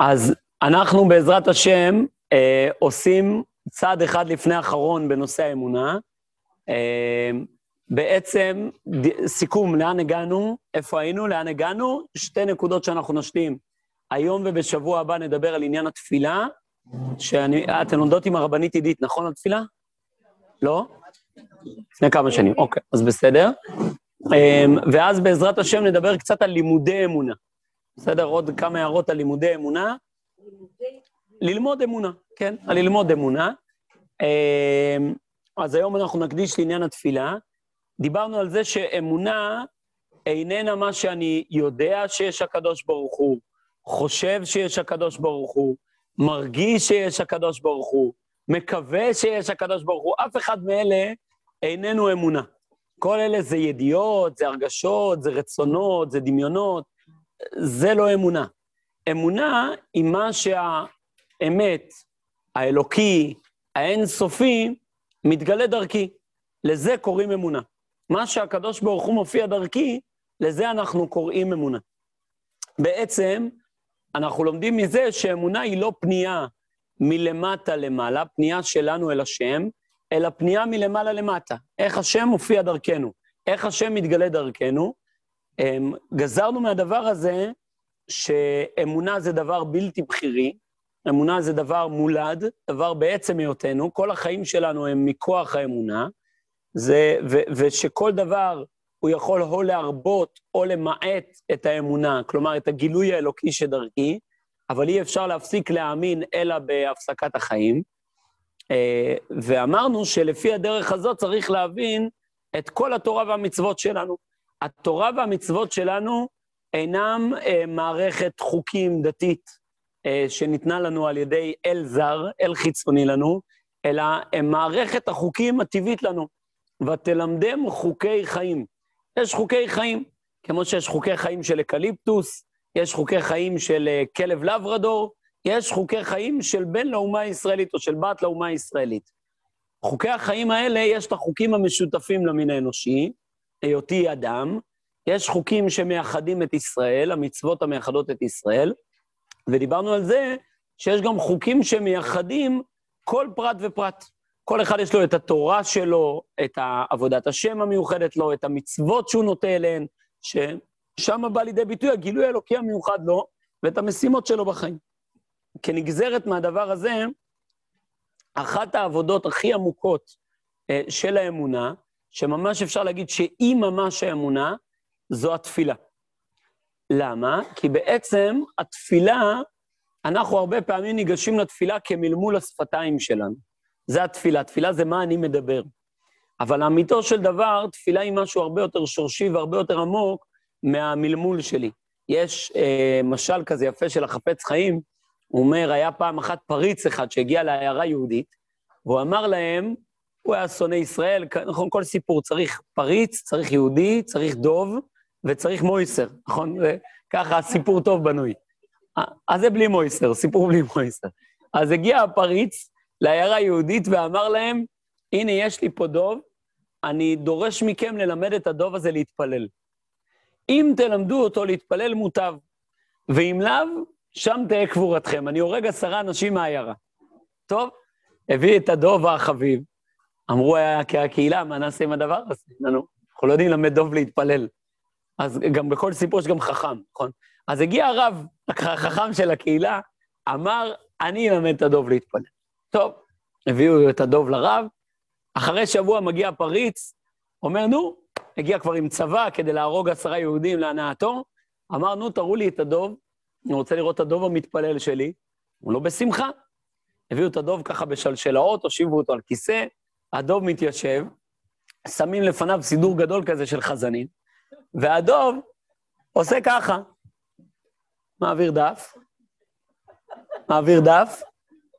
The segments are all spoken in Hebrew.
אז אנחנו בעזרת השם אה, עושים צעד אחד לפני אחרון בנושא האמונה. אה, בעצם, ד, סיכום, לאן הגענו, איפה היינו, לאן הגענו, שתי נקודות שאנחנו נשלים. היום ובשבוע הבא נדבר על עניין התפילה, שאתן לומדות עם הרבנית עידית, נכון התפילה? לא? לפני כמה שנים, אוקיי, אז בסדר. אה, ואז בעזרת השם נדבר קצת על לימודי אמונה. בסדר? עוד כמה הערות על לימודי אמונה. ללמוד אמונה, כן, על ללמוד אמונה. אמ, אז היום אנחנו נקדיש לעניין התפילה. דיברנו על זה שאמונה איננה מה שאני יודע שיש הקדוש ברוך הוא, חושב שיש הקדוש ברוך הוא, מרגיש שיש הקדוש ברוך הוא, מקווה שיש הקדוש ברוך הוא, אף אחד מאלה איננו אמונה. כל אלה זה ידיעות, זה הרגשות, זה רצונות, זה דמיונות, זה לא אמונה. אמונה היא מה שהאמת, האלוקי, האינסופי, מתגלה דרכי. לזה קוראים אמונה. מה שהקדוש ברוך הוא מופיע דרכי, לזה אנחנו קוראים אמונה. בעצם, אנחנו לומדים מזה שאמונה היא לא פנייה מלמטה למעלה, פנייה שלנו אל השם, אלא פנייה מלמעלה למטה. איך השם מופיע דרכנו, איך השם מתגלה דרכנו. גזרנו מהדבר הזה שאמונה זה דבר בלתי בכירי, אמונה זה דבר מולד, דבר בעצם היותנו, כל החיים שלנו הם מכוח האמונה, זה, ו, ושכל דבר הוא יכול או להרבות או למעט את האמונה, כלומר, את הגילוי האלוקי שדרכי, אבל אי אפשר להפסיק להאמין אלא בהפסקת החיים. אה, ואמרנו שלפי הדרך הזאת צריך להבין את כל התורה והמצוות שלנו. התורה והמצוות שלנו אינם אה, מערכת חוקים דתית אה, שניתנה לנו על ידי אל זר, אל חיצוני לנו, אלא הם מערכת החוקים הטבעית לנו. ותלמדם חוקי חיים. יש חוקי חיים, כמו שיש חוקי חיים של אקליפטוס, יש חוקי חיים של אה, כלב לברדור, יש חוקי חיים של בן לאומה הישראלית או של בת לאומה הישראלית. חוקי החיים האלה, יש את החוקים המשותפים למין האנושי, היותי אדם, יש חוקים שמייחדים את ישראל, המצוות המייחדות את ישראל, ודיברנו על זה שיש גם חוקים שמייחדים כל פרט ופרט. כל אחד יש לו את התורה שלו, את עבודת השם המיוחדת לו, את המצוות שהוא נוטה אליהן, ששם בא לידי ביטוי הגילוי האלוקי המיוחד לו, ואת המשימות שלו בחיים. כנגזרת מהדבר הזה, אחת העבודות הכי עמוקות אה, של האמונה, שממש אפשר להגיד שהיא ממש האמונה, זו התפילה. למה? כי בעצם התפילה, אנחנו הרבה פעמים ניגשים לתפילה כמלמול השפתיים שלנו. זה התפילה. תפילה זה מה אני מדבר. אבל לאמיתו של דבר, תפילה היא משהו הרבה יותר שורשי והרבה יותר עמוק מהמלמול שלי. יש אה, משל כזה יפה של החפץ חיים, הוא אומר, היה פעם אחת פריץ אחד שהגיע לעיירה יהודית, והוא אמר להם, הוא היה שונא ישראל, נכון, כל סיפור צריך פריץ, צריך יהודי, צריך דוב, וצריך מויסר, נכון? ככה הסיפור טוב בנוי. אז זה בלי מויסר, סיפור בלי מויסר. אז הגיע הפריץ לעיירה יהודית ואמר להם, הנה, יש לי פה דוב, אני דורש מכם ללמד את הדוב הזה להתפלל. אם תלמדו אותו להתפלל, מוטב, ואם לאו, שם תהא קבורתכם. אני הורג עשרה אנשים מהעיירה. טוב, הביא את הדוב החביב. אמרו הקהילה, מה נעשה עם הדבר הזה? אנחנו לא יודעים ללמד דוב להתפלל. אז גם בכל סיפור יש גם חכם, נכון? אז הגיע הרב, החכם של הקהילה, אמר, אני אלמד את הדוב להתפלל. טוב, הביאו את הדוב לרב, אחרי שבוע מגיע פריץ, אומר, נו, הגיע כבר עם צבא כדי להרוג עשרה יהודים להנאתו, אמר, נו, תראו לי את הדוב, אני רוצה לראות את הדוב המתפלל שלי. הוא לא בשמחה. הביאו את הדוב ככה בשלשלאות, הושיבו אותו על כיסא, הדוב מתיישב, שמים לפניו סידור גדול כזה של חזנים, והדוב עושה ככה, מעביר דף, מעביר דף,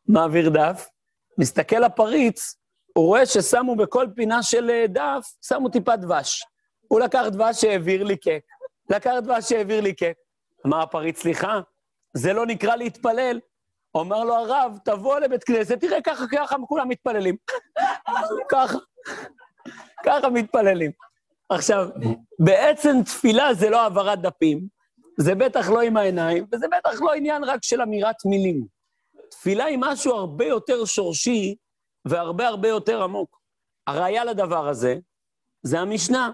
מעביר דף, מסתכל הפריץ, הוא רואה ששמו בכל פינה של אה, דף, שמו טיפת דבש. הוא לקח דבש שהעביר לי קק, לקח דבש שהעביר לי קק. אמר הפריץ, סליחה, זה לא נקרא להתפלל. אומר לו הרב, תבוא לבית כנסת, תראה, ככה, ככה כולם מתפללים. ככה, ככה מתפללים. עכשיו, בעצם תפילה זה לא העברת דפים, זה בטח לא עם העיניים, וזה בטח לא עניין רק של אמירת מילים. תפילה היא משהו הרבה יותר שורשי והרבה הרבה יותר עמוק. הראיה לדבר הזה זה המשנה.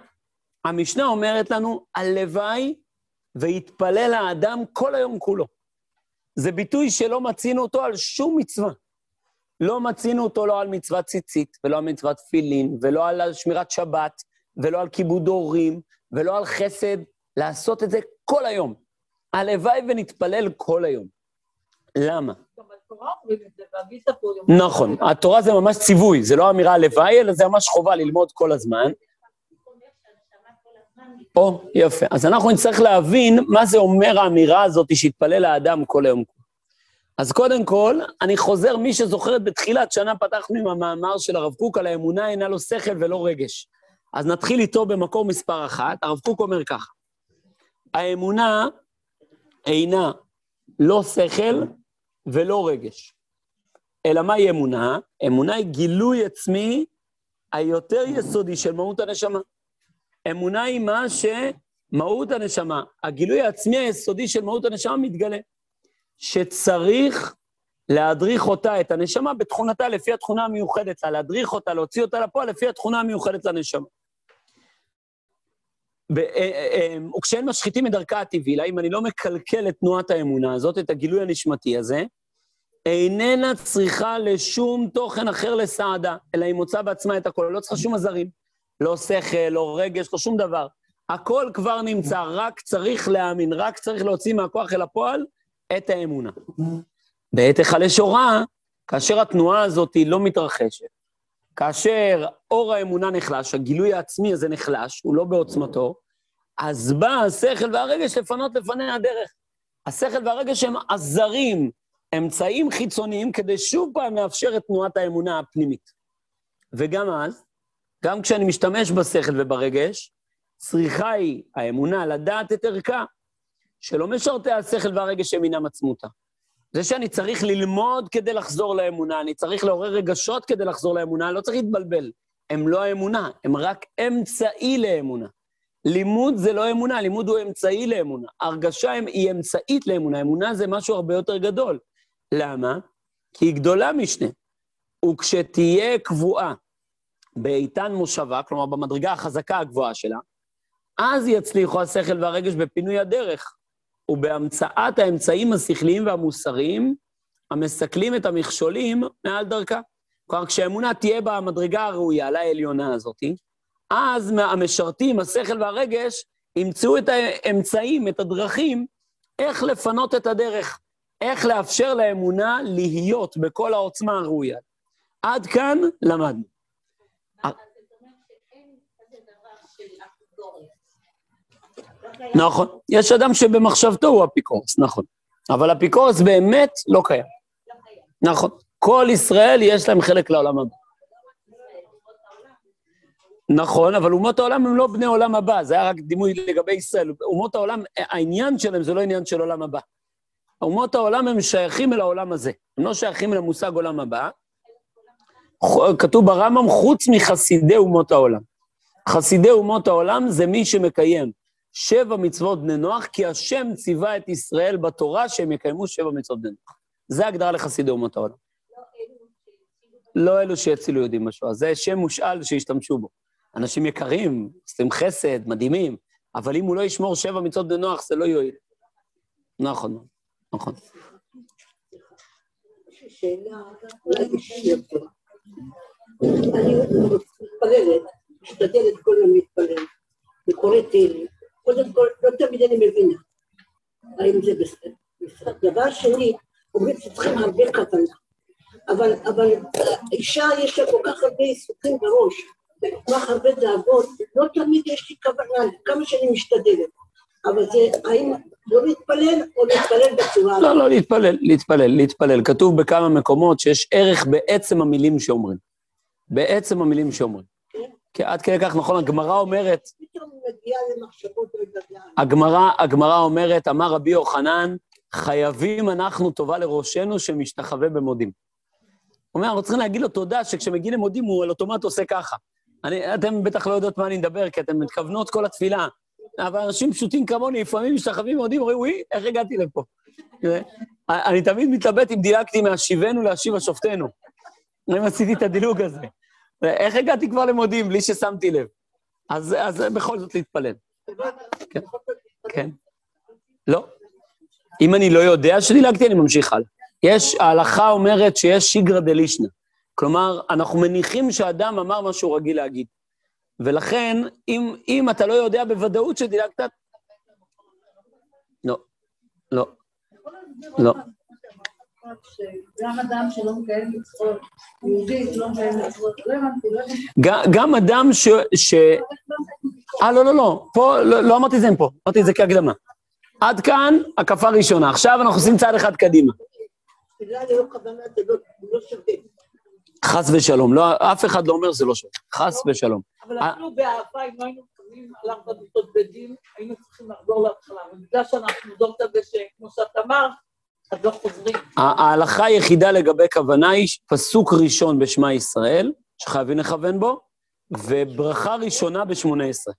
המשנה אומרת לנו, הלוואי ויתפלל האדם כל היום כולו. זה ביטוי שלא מצינו אותו על שום מצווה. לא מצינו אותו לא על מצוות ציצית, ולא על מצוות תפילין, ולא על שמירת שבת, ולא על כיבוד הורים, ולא על חסד, לעשות את זה כל היום. הלוואי ונתפלל כל היום. למה? נכון, התורה זה ממש ציווי, זה לא אמירה הלוואי, אלא זה ממש חובה ללמוד כל הזמן. או, יפה. אז אנחנו נצטרך להבין מה זה אומר האמירה הזאת שהתפלל האדם כל היום. אז קודם כל, אני חוזר, מי שזוכרת, בתחילת שנה פתחנו עם המאמר של הרב קוק על האמונה אינה לו שכל ולא רגש. אז נתחיל איתו במקור מספר אחת. הרב קוק אומר ככה, האמונה אינה לא שכל ולא רגש. אלא מהי אמונה? אמונה היא גילוי עצמי היותר יסודי של מהות הנשמה. אמונה היא מה שמהות הנשמה, הגילוי העצמי היסודי של מהות הנשמה מתגלה. שצריך להדריך אותה, את הנשמה, בתכונתה, לפי התכונה המיוחדת לה, להדריך אותה, להוציא אותה לפועל, לפי התכונה המיוחדת לנשמה. אה, אה, אה, וכשאין משחיתים את דרכה הטבעי אם אני לא מקלקל את תנועת האמונה הזאת, את הגילוי הנשמתי הזה, איננה צריכה לשום תוכן אחר לסעדה, אלא היא מוצאה בעצמה את הכול, לא צריכה שום עזרים. לא שכל, לא רגש, לא שום דבר. הכל כבר נמצא, רק צריך להאמין, רק צריך להוציא מהכוח אל הפועל את האמונה. בעת היכלי שורה, כאשר התנועה הזאת לא מתרחשת, כאשר אור האמונה נחלש, הגילוי העצמי הזה נחלש, הוא לא בעוצמתו, אז בא השכל והרגש לפנות לפני הדרך. השכל והרגש הם עזרים, אמצעים חיצוניים, כדי שוב פעם לאפשר את תנועת האמונה הפנימית. וגם אז, גם כשאני משתמש בשכל וברגש, צריכה היא, האמונה, לדעת את ערכה, שלא משרתי השכל והרגש הם אינם עצמותה. זה שאני צריך ללמוד כדי לחזור לאמונה, אני צריך לעורר רגשות כדי לחזור לאמונה, לא צריך להתבלבל. הם לא האמונה, הם רק אמצעי לאמונה. לימוד זה לא אמונה, לימוד הוא אמצעי לאמונה. הרגשה היא אמצעית לאמונה, אמונה זה משהו הרבה יותר גדול. למה? כי היא גדולה משנה. וכשתהיה קבועה באיתן מושבה, כלומר במדרגה החזקה הגבוהה שלה, אז יצליחו השכל והרגש בפינוי הדרך. ובהמצאת האמצעים השכליים והמוסריים המסכלים את המכשולים מעל דרכה. כלומר, כשהאמונה תהיה במדרגה הראויה לעליונה הזאת, אז המשרתים, השכל והרגש, ימצאו את האמצעים, את הדרכים, איך לפנות את הדרך, איך לאפשר לאמונה להיות בכל העוצמה הראויה. עד כאן למדנו. נכון. יש אדם שבמחשבתו הוא אפיקורס, נכון. אבל אפיקורס באמת לא קיים. נכון. כל ישראל יש להם חלק לעולם הבא. נכון, אבל אומות העולם הם לא בני עולם הבא, זה היה רק דימוי לגבי ישראל. אומות העולם, העניין שלהם זה לא עניין של עולם הבא. אומות העולם הם שייכים אל העולם הזה, הם לא שייכים אל המושג עולם הבא. כתוב ברמב"ם, חוץ מחסידי אומות העולם. חסידי אומות העולם זה מי שמקיים שבע מצוות בני נוח, כי השם ציווה את ישראל בתורה שהם יקיימו שבע מצוות בני נוח. זה הגדרה לחסידי אומות העולם. לא אלו שיצילו יהודים בשואה, זה שם מושאל שהשתמשו בו. אנשים יקרים, עושים חסד, מדהימים, אבל אם הוא לא ישמור שבע מצוות בני נוח, זה לא יועיל. נכון, נכון. שאלה, אולי אני מתפללת, משתדלת כל יום להתפלל, וקוראת תהילים. קודם כל, לא תמיד אני מבינה האם זה בסדר. דבר שני, אומרים שצריכים הרבה כוונה. אבל, אבל אישה יש לה כל כך הרבה עיסוקים בראש, וכל כך הרבה דאגות, לא תמיד יש לי כוונה, כמה שאני משתדלת. אבל זה, האם לא להתפלל או להתפלל בצורה... לא, לא, להתפלל, להתפלל, להתפלל. כתוב בכמה מקומות שיש ערך בעצם המילים שאומרים. בעצם המילים שאומרים. כי עד כדי כך, נכון, הגמרא אומרת... למחשבות הגמרא, הגמרא אומרת, אמר רבי יוחנן, חייבים אנחנו טובה לראשנו שמשתחווה במודים. הוא אומר, אנחנו צריכים להגיד לו תודה שכשמגיעים למודים הוא על אוטומט עושה ככה. אני, אתם בטח לא יודעות מה אני מדבר, כי אתן מתכוונות כל התפילה. אבל אנשים פשוטים כמוני לפעמים משתחווים ועומדים, אומרים, וואי, איך הגעתי לפה? אני תמיד מתלבט אם דילגתי מהשיבנו להשיב השופטנו. אם עשיתי את הדילוג הזה. איך הגעתי כבר למודים בלי ששמתי לב? אז, אז בכל זאת להתפלל. כן. כן. לא. אם אני לא יודע שדילגתי, אני ממשיך הלאה. יש, ההלכה אומרת שיש שיגרא דלישנא. כלומר, אנחנו מניחים שאדם אמר מה שהוא רגיל להגיד. ולכן, אם, אם אתה לא יודע בוודאות שדילגת... לא, לא, לא. גם אדם שלא מקיים מצוות, יהודי שלא מקיים מצוות, לא הבנתי, לא הבנתי. גם אדם ש... אה, לא, לא, לא, פה, לא, לא אמרתי את זה פה, אמרתי את זה כהקדמה. עד כאן, הקפה ראשונה. עכשיו אנחנו עושים צעד אחד קדימה. חס ושלום, לא, אף אחד לא אומר זה לא שווה. חס ושלום. אבל אפילו באהבה, אם לא היינו מקבלים על ארבע מיטות בית דין, היינו צריכים לחזור להתחלה. ובגלל שאנחנו דור כזה שכמו שאת אמרת, לא. ההלכה היחידה לגבי כוונה היא פסוק ראשון בשמע ישראל, שחייבים לכוון בו, וברכה ראשונה בשמונה עשרה.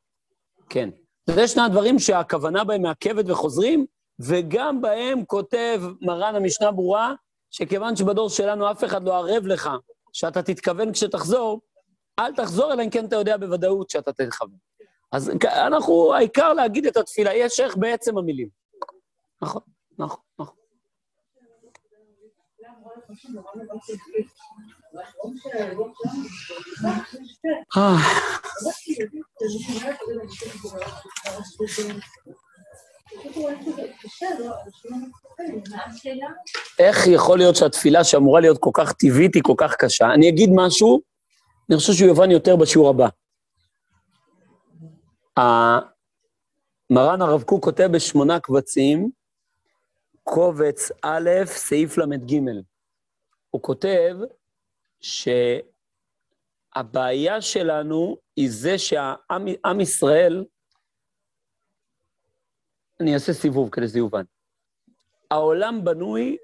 כן. זה שני הדברים שהכוונה בהם מעכבת וחוזרים, וגם בהם כותב מרן המשנה ברורה, שכיוון שבדור שלנו אף אחד לא ערב לך שאתה תתכוון כשתחזור, אל תחזור, אלא אם כן אתה יודע בוודאות שאתה תכוון. אז אנחנו, העיקר להגיד את התפילה, יש איך בעצם המילים. נכון, נכון. איך יכול להיות שהתפילה שאמורה להיות כל כך טבעית היא כל כך קשה? אני אגיד משהו, אני חושב שהוא יובן יותר בשיעור הבא. מרן הרב קוק כותב בשמונה קבצים, קובץ א', סעיף ל"ג. הוא כותב שהבעיה שלנו היא זה שהעם ישראל, אני אעשה סיבוב כדי שזה יובן. העולם בנוי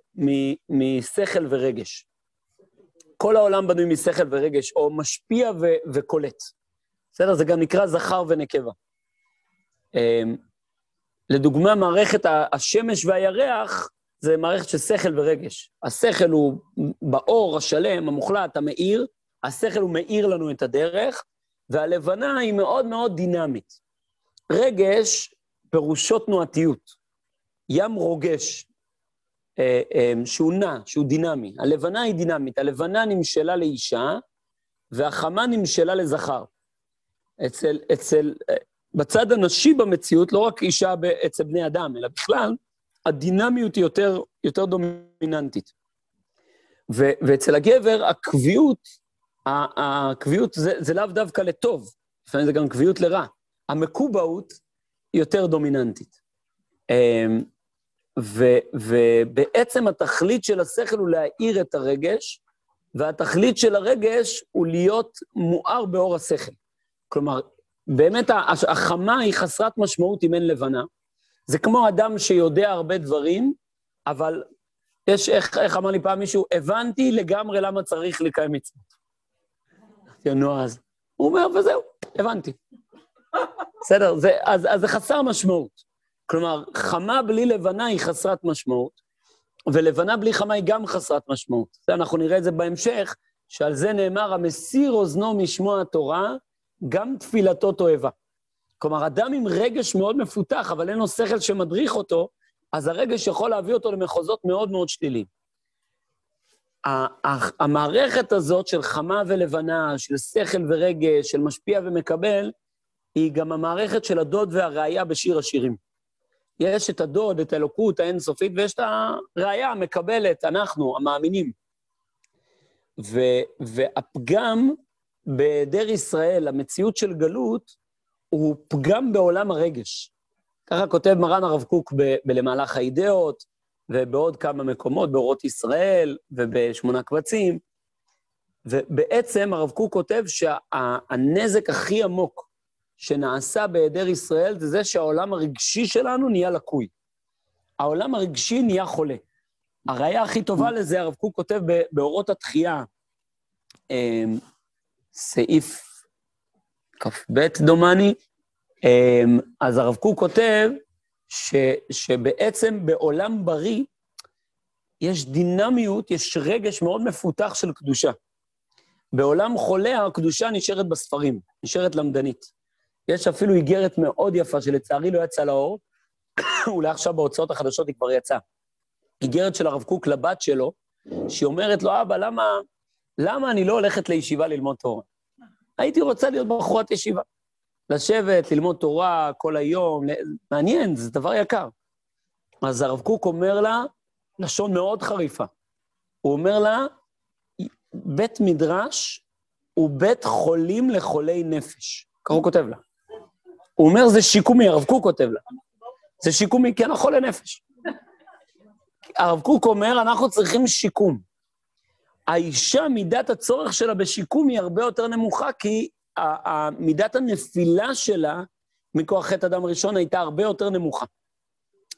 משכל ורגש. כל העולם בנוי משכל ורגש, או משפיע ו- וקולט. בסדר? זה גם נקרא זכר ונקבה. אמ, לדוגמה, מערכת השמש והירח זה מערכת של שכל ורגש. השכל הוא באור השלם, המוחלט, המאיר, השכל הוא מאיר לנו את הדרך, והלבנה היא מאוד מאוד דינמית. רגש, פירושו תנועתיות. ים רוגש, אה, אה, שהוא נע, שהוא דינמי. הלבנה היא דינמית, הלבנה נמשלה לאישה, והחמה נמשלה לזכר. אצל, אצל, אה, בצד הנשי במציאות, לא רק אישה אצל בני אדם, אלא בכלל, הדינמיות היא יותר, יותר דומיננטית. ו, ואצל הגבר, הקביעות, הקביעות זה, זה לאו דווקא לטוב, לפעמים זה גם קביעות לרע. המקובעות היא יותר דומיננטית. אמ, ו, ובעצם התכלית של השכל הוא להאיר את הרגש, והתכלית של הרגש הוא להיות מואר באור השכל. כלומר, באמת החמה היא חסרת משמעות אם אין לבנה. זה כמו אדם שיודע הרבה דברים, אבל יש, איך, איך אמר לי פעם מישהו, הבנתי לגמרי למה צריך לקיים מצוות. אמרתי לו, נו, אז... הוא אומר, וזהו, הבנתי. בסדר, זה, אז, אז זה חסר משמעות. כלומר, חמה בלי לבנה היא חסרת משמעות, ולבנה בלי חמה היא גם חסרת משמעות. זה, אנחנו נראה את זה בהמשך, שעל זה נאמר, המסיר אוזנו משמוע התורה, גם תפילתו תועבה. כלומר, אדם עם רגש מאוד מפותח, אבל אין לו שכל שמדריך אותו, אז הרגש יכול להביא אותו למחוזות מאוד מאוד שליליים. המערכת הזאת של חמה ולבנה, של שכל ורגש, של משפיע ומקבל, היא גם המערכת של הדוד והראיה בשיר השירים. יש את הדוד, את האלוקות האינסופית, ויש את הראיה המקבלת, אנחנו, המאמינים. ו, והפגם בהיעדר ישראל, המציאות של גלות, הוא פגם בעולם הרגש. ככה כותב מרן הרב קוק ב- בלמהלך האידאות, ובעוד כמה מקומות, באורות ישראל ובשמונה קבצים. ובעצם הרב קוק כותב שהנזק שה- הכי עמוק שנעשה בהיעדר ישראל זה זה שהעולם הרגשי שלנו נהיה לקוי. העולם הרגשי נהיה חולה. הראיה הכי טובה לזה, הרב קוק כותב באורות התחייה, אמ, סעיף כ"ב דומני, אמ, אז הרב קוק כותב ש, שבעצם בעולם בריא יש דינמיות, יש רגש מאוד מפותח של קדושה. בעולם חולה הקדושה נשארת בספרים, נשארת למדנית. יש אפילו איגרת מאוד יפה, שלצערי לא יצאה לאור, אולי עכשיו בהוצאות החדשות היא כבר יצאה. איגרת של הרב קוק לבת שלו, שהיא אומרת לו, אבא, למה, למה אני לא הולכת לישיבה ללמוד תורה? הייתי רוצה להיות בחורת ישיבה. לשבת, ללמוד תורה כל היום, מעניין, זה דבר יקר. אז הרב קוק אומר לה, לשון מאוד חריפה, הוא אומר לה, בית מדרש הוא בית חולים לחולי נפש. ככה הוא כותב לה. הוא אומר, זה שיקומי, הרב קוק כותב לה. זה שיקומי, כי אנחנו חולי נפש. הרב קוק אומר, אנחנו צריכים שיקום. האישה, מידת הצורך שלה בשיקום היא הרבה יותר נמוכה, כי מידת הנפילה שלה מכוח חטא אדם ראשון הייתה הרבה יותר נמוכה.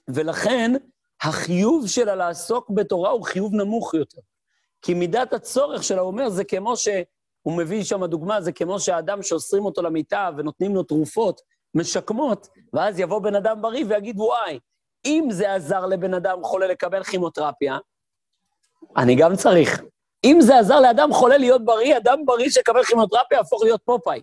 ולכן, החיוב שלה לעסוק בתורה הוא חיוב נמוך יותר. כי מידת הצורך שלה, הוא אומר, זה כמו ש... הוא מביא שם דוגמה, זה כמו שהאדם שאוסרים אותו למיטה ונותנים לו תרופות משקמות, ואז יבוא בן אדם בריא ויגיד, וואי, אם זה עזר לבן אדם חולה לקבל כימותרפיה, אני גם צריך. אם זה עזר לאדם חולה להיות בריא, אדם בריא שיקבל כימותרפיה יהפוך להיות פופאי,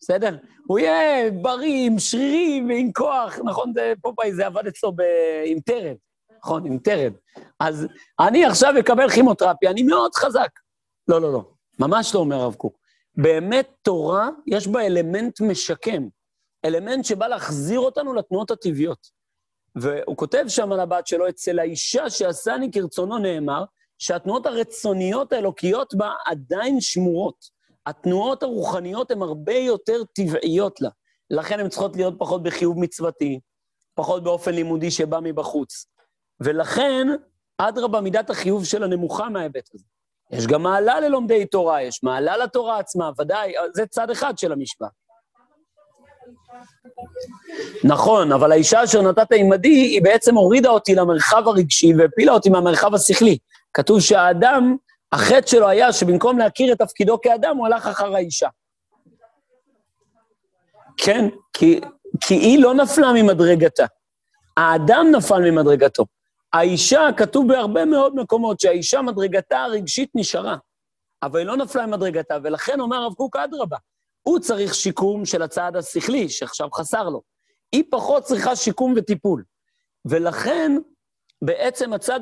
בסדר? הוא יהיה בריא, עם שרירים ועם כוח, נכון? זה, פופאי זה עבד אצלו ב... עם טרד, נכון? עם טרד. אז אני עכשיו אקבל כימותרפיה, אני מאוד חזק. לא, לא, לא, ממש לא אומר הרב קוק. באמת תורה, יש בה אלמנט משקם, אלמנט שבא להחזיר אותנו לתנועות הטבעיות. והוא כותב שם על הבת שלו, אצל האישה שעשני כרצונו נאמר, שהתנועות הרצוניות האלוקיות בה עדיין שמורות. התנועות הרוחניות הן הרבה יותר טבעיות לה. לכן הן צריכות להיות פחות בחיוב מצוותי, פחות באופן לימודי שבא מבחוץ. ולכן, אדרבה, מידת החיוב שלה נמוכה מההיבט הזה. יש גם מעלה ללומדי תורה, יש מעלה לתורה עצמה, ודאי, זה צד אחד של המשוואה. נכון, אבל האישה אשר נתת עמדי, היא בעצם הורידה אותי למרחב הרגשי והפילה אותי מהמרחב השכלי. כתוב שהאדם, החטא שלו היה שבמקום להכיר את תפקידו כאדם, הוא הלך אחר האישה. כן, כי, כי היא לא נפלה ממדרגתה. האדם נפל ממדרגתו. האישה, כתוב בהרבה מאוד מקומות שהאישה, מדרגתה הרגשית נשארה, אבל היא לא נפלה ממדרגתה, ולכן אומר הרב קוק, אדרבה, הוא צריך שיקום של הצעד השכלי, שעכשיו חסר לו. היא פחות צריכה שיקום וטיפול. ולכן, בעצם הצד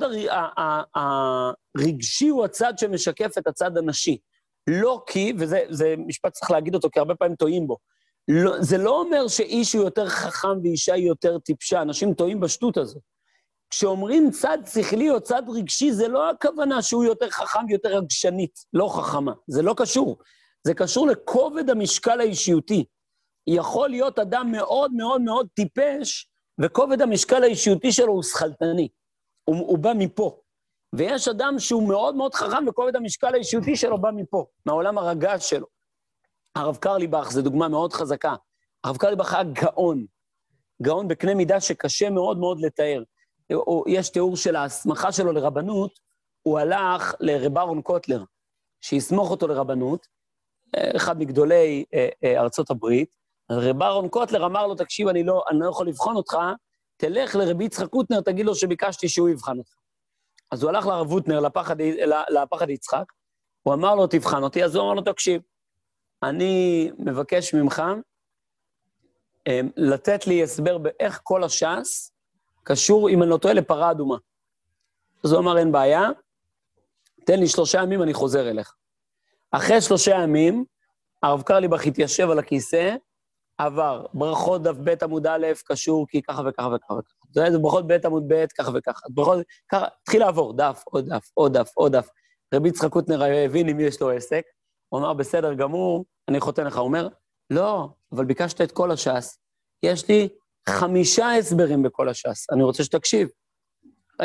הרגשי הוא הצד שמשקף את הצד הנשי. לא כי, וזה משפט שצריך להגיד אותו, כי הרבה פעמים טועים בו, לא, זה לא אומר שאיש הוא יותר חכם ואישה היא יותר טיפשה, אנשים טועים בשטות הזאת. כשאומרים צד שכלי או צד רגשי, זה לא הכוונה שהוא יותר חכם ויותר רגשנית, לא חכמה, זה לא קשור. זה קשור לכובד המשקל האישיותי. יכול להיות אדם מאוד מאוד מאוד טיפש, וכובד המשקל האישיותי שלו הוא שכלתני. הוא, הוא בא מפה. ויש אדם שהוא מאוד מאוד חכם, וכובד המשקל האישיותי שלו בא מפה, מהעולם הרגש שלו. הרב קרליבך זו דוגמה מאוד חזקה. הרב קרליבך היה גאון. גאון בקנה מידה שקשה מאוד מאוד לתאר. יש תיאור של ההסמכה שלו לרבנות, הוא הלך לרב אהרון קוטלר, שיסמוך אותו לרבנות, אחד מגדולי אה, אה, ארצות הברית, רב אהרון קוטלר אמר לו, תקשיב, אני לא, אני לא יכול לבחון אותך, תלך לרבי יצחק קוטנר, תגיד לו שביקשתי שהוא יבחן אותך. אז הוא הלך לרב קוטנר, לפחד, לפחד יצחק, הוא אמר לו, תבחן אותי, אז הוא אמר לו, תקשיב, אני מבקש ממך אה, לתת לי הסבר באיך כל הש"ס קשור, אם אני לא טועה, לפרה אדומה. אז הוא אמר, אין בעיה, תן לי שלושה ימים, אני חוזר אליך. אחרי שלושה ימים, הרב קרליבך התיישב על הכיסא, עבר, ברכות דף ב' עמוד א', קשור כי ככה וככה וככה וככה. זה ברכות ב' עמוד ב', ככה וככה. ברכות, ככה, התחיל לעבור, דף, עוד דף, עוד דף, עוד דף. רבי יצחק קוטנר הבין מי יש לו עסק, הוא אמר, בסדר גמור, אני חותן לך. הוא אומר, לא, אבל ביקשת את כל הש"ס, יש לי חמישה הסברים בכל הש"ס, אני רוצה שתקשיב.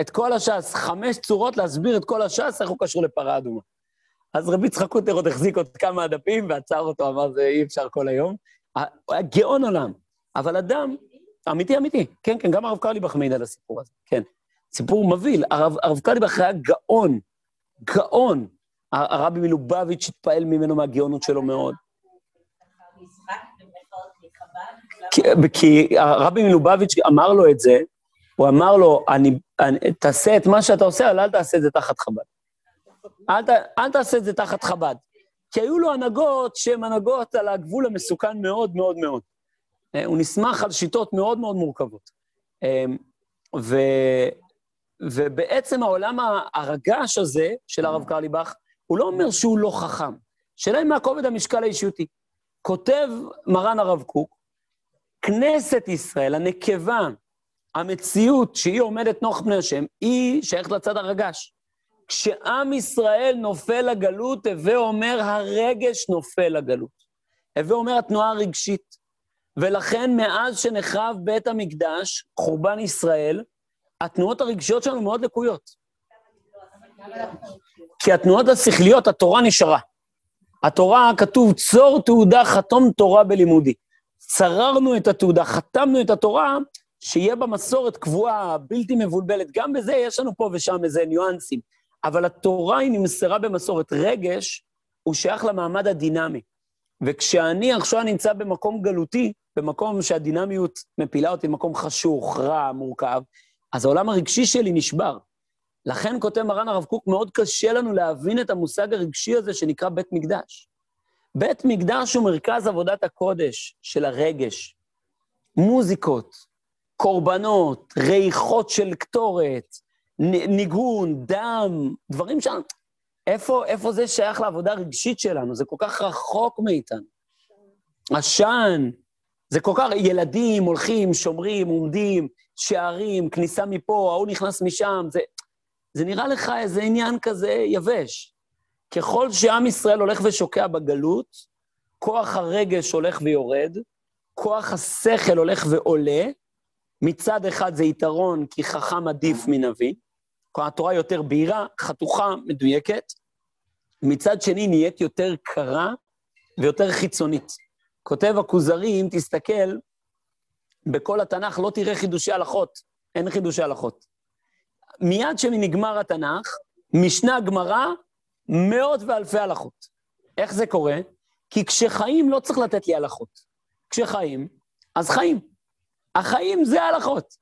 את כל הש"ס, חמש צורות להסביר את כל הש"ס, איך הוא קשור לפרה אדומה. אז רבי יצחק קוטר עוד החזיק עוד כמה דפים ועצר אותו, אמר, זה אי אפשר כל היום. הוא היה גאון עולם, אבל אדם, אמיתי, אמיתי, כן, כן, גם הרב קרליבך מעיד על הסיפור הזה, כן. סיפור מבהיל, הרב, הרב קרליבך היה גאון, גאון. הרבי מלובביץ' התפעל ממנו מהגאונות שלו מאוד. כי, הרבי מלובביץ' אמר לו את זה, הוא אמר לו, אני, אני, תעשה את מה שאתה עושה, אבל אל תעשה את זה תחת חב"ד. אל, ת, אל תעשה את זה תחת חב"ד. כי היו לו הנהגות שהן הנהגות על הגבול המסוכן מאוד מאוד מאוד. אה, הוא נסמך על שיטות מאוד מאוד מורכבות. אה, ו, ובעצם העולם הרגש הזה של הרב קרליבך, הוא לא אומר שהוא לא חכם. שאלה מה כובד המשקל האישיותי. כותב מרן הרב קוק, כנסת ישראל, הנקבה, המציאות שהיא עומדת נוח פני השם, היא שייכת לצד הרגש. כשעם ישראל נופל לגלות, הווה אומר הרגש נופל לגלות. הווה אומר התנועה הרגשית. ולכן מאז שנחרב בית המקדש, חורבן ישראל, התנועות הרגשיות שלנו מאוד לקויות. כי התנועות השכליות, התורה נשארה. התורה כתוב, צור תעודה, חתום תורה בלימודי. צררנו את התעודה, חתמנו את התורה, שיהיה בה מסורת קבועה, בלתי מבולבלת. גם בזה יש לנו פה ושם איזה ניואנסים. אבל התורה היא נמסרה במסורת. רגש הוא שייך למעמד הדינמי. וכשאני עכשיו נמצא במקום גלותי, במקום שהדינמיות מפילה אותי, מקום חשוך, רע, מורכב, אז העולם הרגשי שלי נשבר. לכן כותב מרן הרב קוק, מאוד קשה לנו להבין את המושג הרגשי הזה שנקרא בית מקדש. בית מקדש הוא מרכז עבודת הקודש של הרגש. מוזיקות, קורבנות, ריחות של קטורת, ניגון, דם, דברים שם. איפה, איפה זה שייך לעבודה הרגשית שלנו? זה כל כך רחוק מאיתנו. עשן, זה כל כך, ילדים הולכים, שומרים, עומדים, שערים, כניסה מפה, ההוא נכנס משם, זה, זה נראה לך איזה עניין כזה יבש. ככל שעם ישראל הולך ושוקע בגלות, כוח הרגש הולך ויורד, כוח השכל הולך ועולה. מצד אחד זה יתרון, כי חכם עדיף מנביא, התורה יותר בהירה, חתוכה, מדויקת. מצד שני, נהיית יותר קרה ויותר חיצונית. כותב הכוזרי, אם תסתכל, בכל התנ"ך לא תראה חידושי הלכות, אין חידושי הלכות. מיד שנגמר התנ"ך, משנה גמרא, מאות ואלפי הלכות. איך זה קורה? כי כשחיים לא צריך לתת לי הלכות. כשחיים, אז חיים. החיים זה הלכות.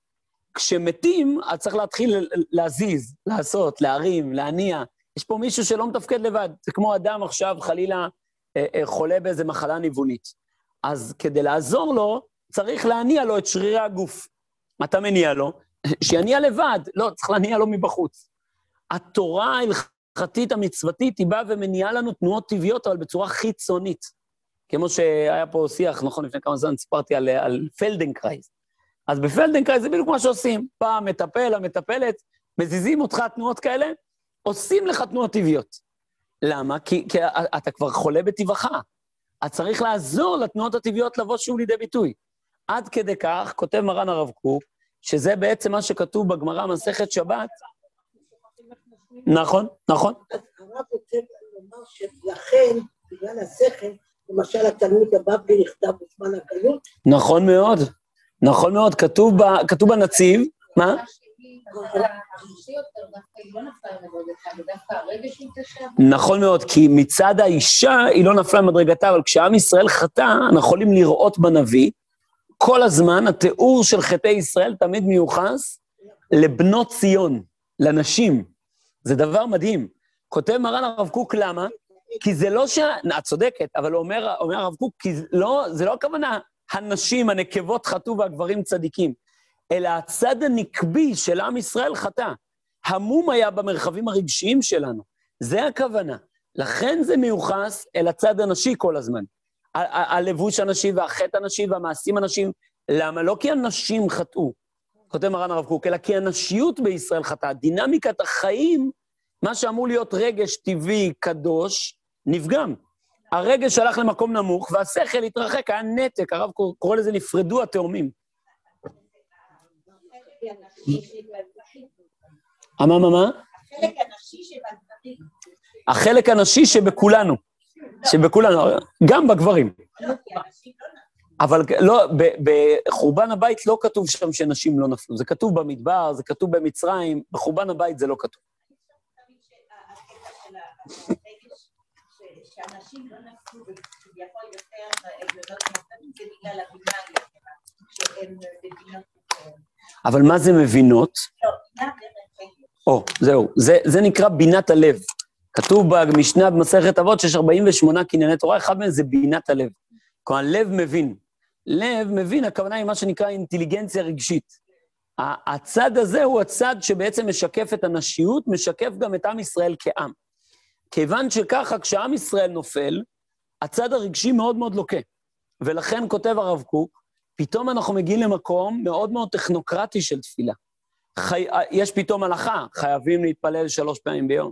כשמתים, אז צריך להתחיל להזיז, לעשות, להרים, להניע. יש פה מישהו שלא מתפקד לבד. זה כמו אדם עכשיו, חלילה, אה, אה, חולה באיזה מחלה ניוונית. אז כדי לעזור לו, צריך להניע לו את שרירי הגוף. אתה מניע לו? שיניע לבד. לא, צריך להניע לו מבחוץ. התורה ההלכתית המצוותית, היא באה ומניעה לנו תנועות טבעיות, אבל בצורה חיצונית. כמו שהיה פה שיח, נכון, לפני כמה זמן סיפרתי על, על פלדנקרייז. אז בפלדנקרייז זה בדיוק מה שעושים. פעם מטפל, המטפלת, מזיזים אותך תנועות כאלה, עושים לך תנועות טבעיות. למה? כי, כי אתה כבר חולה בטבעך. אז צריך לעזור לתנועות הטבעיות לבוא שוב לידי ביטוי. עד כדי כך, כותב מרן הרב קוק, שזה בעצם מה שכתוב בגמרא, מסכת שבת. נכון, נכון. הרב רוצה לומר שלכן, בגלל השכל, למשל התלמוד הבבלי נכתב בזמן הגלות. נכון מאוד, נכון מאוד, כתוב, ב, כתוב בנציב, מה? נכון מאוד, כי מצד האישה היא לא נפלה ממדרגתה, אבל כשעם ישראל חטא, אנחנו יכולים לראות בנביא, כל הזמן התיאור של חטאי ישראל תמיד מיוחס לבנות ציון, לנשים. זה דבר מדהים. כותב מרן הרב קוק, למה? כי זה לא ש... את צודקת, אבל אומר, אומר הרב קוק, כי לא, זה לא הכוונה, הנשים, הנקבות חטאו והגברים צדיקים. אלא הצד הנקבי של עם ישראל חטא. המום היה במרחבים הרגשיים שלנו. זה הכוונה. לכן זה מיוחס אל הצד הנשי כל הזמן. הלבוש הנשי והחטא הנשי והמעשים הנשיים. למה? לא כי הנשים חטאו, כותב מרן הרב קוק, אלא כי הנשיות בישראל חטאה. דינמיקת החיים, מה שאמור להיות רגש טבעי, קדוש, נפגם. הרגש הלך למקום נמוך, והשכל התרחק, היה נתק, הרב קורא לזה נפרדו התאומים. מה, מה, מה? החלק הנשי שבכולנו. שבכולנו, גם בגברים. אבל לא, בחורבן הבית לא כתוב שם שנשים לא נפלו, זה כתוב במדבר, זה כתוב במצרים, בחורבן הבית זה לא כתוב. שאנשים לא נפלו כביכול יותר, זה בגלל הבינה אבל מה זה מבינות? או, זהו, זה, זה נקרא בינת הלב. כתוב במשנה במסכת אבות שיש 48 קנייני תורה, אחד מהם זה בינת הלב. כלומר, לב מבין. לב מבין, הכוונה היא מה שנקרא אינטליגנציה רגשית. הצד הזה הוא הצד שבעצם משקף את הנשיות, משקף גם את עם ישראל כעם. כיוון שככה, כשעם ישראל נופל, הצד הרגשי מאוד מאוד לוקה. ולכן כותב הרב קוק, פתאום אנחנו מגיעים למקום מאוד מאוד טכנוקרטי של תפילה. חי... יש פתאום הלכה, חייבים להתפלל שלוש פעמים ביום.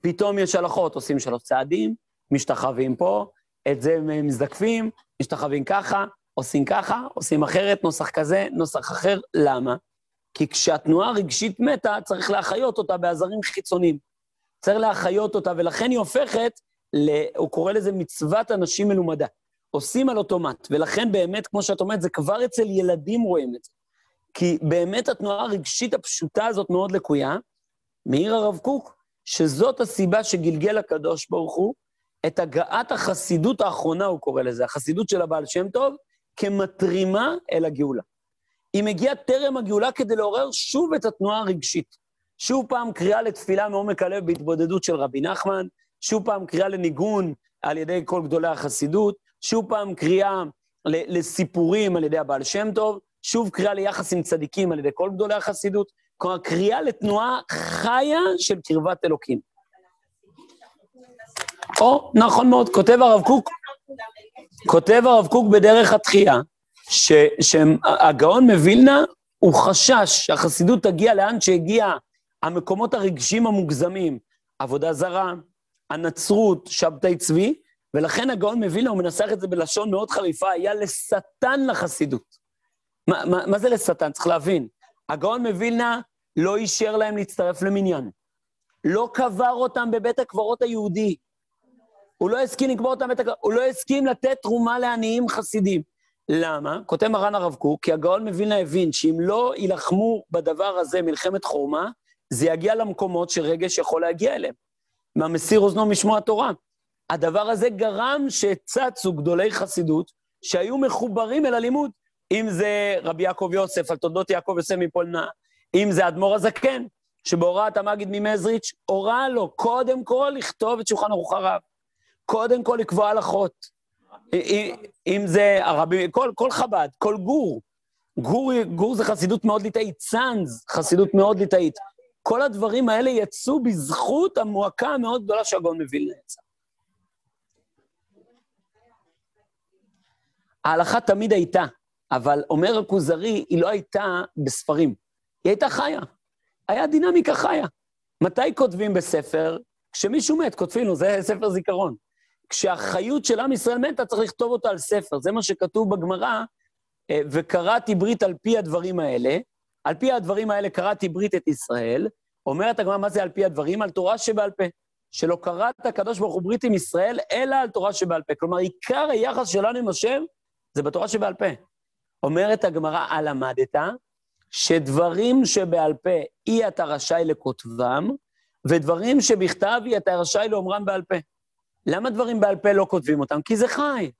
פתאום יש הלכות, עושים שלוש צעדים, משתחווים פה, את זה מזדקפים, משתחווים ככה, עושים ככה, עושים אחרת, נוסח כזה, נוסח אחר. למה? כי כשהתנועה הרגשית מתה, צריך להחיות אותה בעזרים חיצוניים. צריך להחיות אותה, ולכן היא הופכת, ל... הוא קורא לזה מצוות אנשים מלומדה. עושים על אוטומט, ולכן באמת, כמו שאת אומרת, זה כבר אצל ילדים רואים את זה. כי באמת התנועה הרגשית הפשוטה הזאת מאוד לקויה. מעיר הרב קוק, שזאת הסיבה שגלגל הקדוש ברוך הוא את הגעת החסידות האחרונה, הוא קורא לזה, החסידות של הבעל שם טוב, כמתרימה אל הגאולה. היא מגיעה טרם הגאולה כדי לעורר שוב את התנועה הרגשית. שוב פעם קריאה לתפילה מעומק הלב בהתבודדות של רבי נחמן, שוב פעם קריאה לניגון על ידי כל גדולי החסידות, שוב פעם קריאה לסיפורים על ידי הבעל שם טוב, שוב קריאה ליחס עם צדיקים על ידי כל גדולי החסידות, כלומר קריאה לתנועה חיה של קרבת אלוקים. או, נכון מאוד, כותב הרב קוק, כותב הרב קוק בדרך התחייה, שהגאון מווילנה, הוא חשש שהחסידות תגיע לאן שהגיע המקומות הרגשיים המוגזמים, עבודה זרה, הנצרות, שבתאי צבי, ולכן הגאון מווילנה, הוא מנסח את זה בלשון מאוד חריפה, היה לשטן לחסידות. מה, מה, מה זה לשטן? צריך להבין. הגאון מווילנה לא אישר להם להצטרף למניין. לא קבר אותם בבית הקברות היהודי. הוא לא הסכים לקבור אותם בבית הקברות, הוא לא הסכים לתת תרומה לעניים חסידים. למה? כותב מרן הרב קוק, כי הגאון מווילנה הבין שאם לא יילחמו בדבר הזה מלחמת חורמה, זה יגיע למקומות שרגש יכול להגיע אליהם. מהמסיר אוזנו משמוע תורה. הדבר הזה גרם שצצו גדולי חסידות שהיו מחוברים אל הלימוד. אם זה רבי יעקב יוסף, על תולדות יעקב יוסף מפולנה, אם זה אדמו"ר הזקן, שבהוראת המגיד ממזריץ', הורה לו קודם כל לכתוב את שולחן ערוך הרב. קודם כל לקבוע הלכות. אם זה הרבי, כל, כל חב"ד, כל גור. גור, גור זה חסידות מאוד ליטאית, צאנז, חסידות מאוד ליטאית. כל הדברים האלה יצאו בזכות המועקה המאוד גדולה שהגאון מווילנה יצא. ההלכה תמיד הייתה, אבל אומר הכוזרי, היא לא הייתה בספרים, היא הייתה חיה. היה דינמיקה חיה. מתי כותבים בספר? כשמישהו מת, כותבים לו, זה ספר זיכרון. כשהחיות של עם ישראל מתה, צריך לכתוב אותה על ספר. זה מה שכתוב בגמרא, אה, וקראתי ברית על פי הדברים האלה. על פי הדברים האלה קראתי ברית את ישראל. אומרת הגמרא, מה זה על פי הדברים? על תורה שבעל פה. שלא קראת הקדוש ברוך הוא ברית עם ישראל, אלא על תורה שבעל פה. כלומר, עיקר היחס שלנו עם השם זה בתורה שבעל פה. אומרת הגמרא, הלמדת, שדברים שבעל פה אי אתה רשאי לכותבם, ודברים שבכתב אי אתה רשאי לאומרם בעל פה. למה דברים בעל פה לא כותבים אותם? כי זה חי.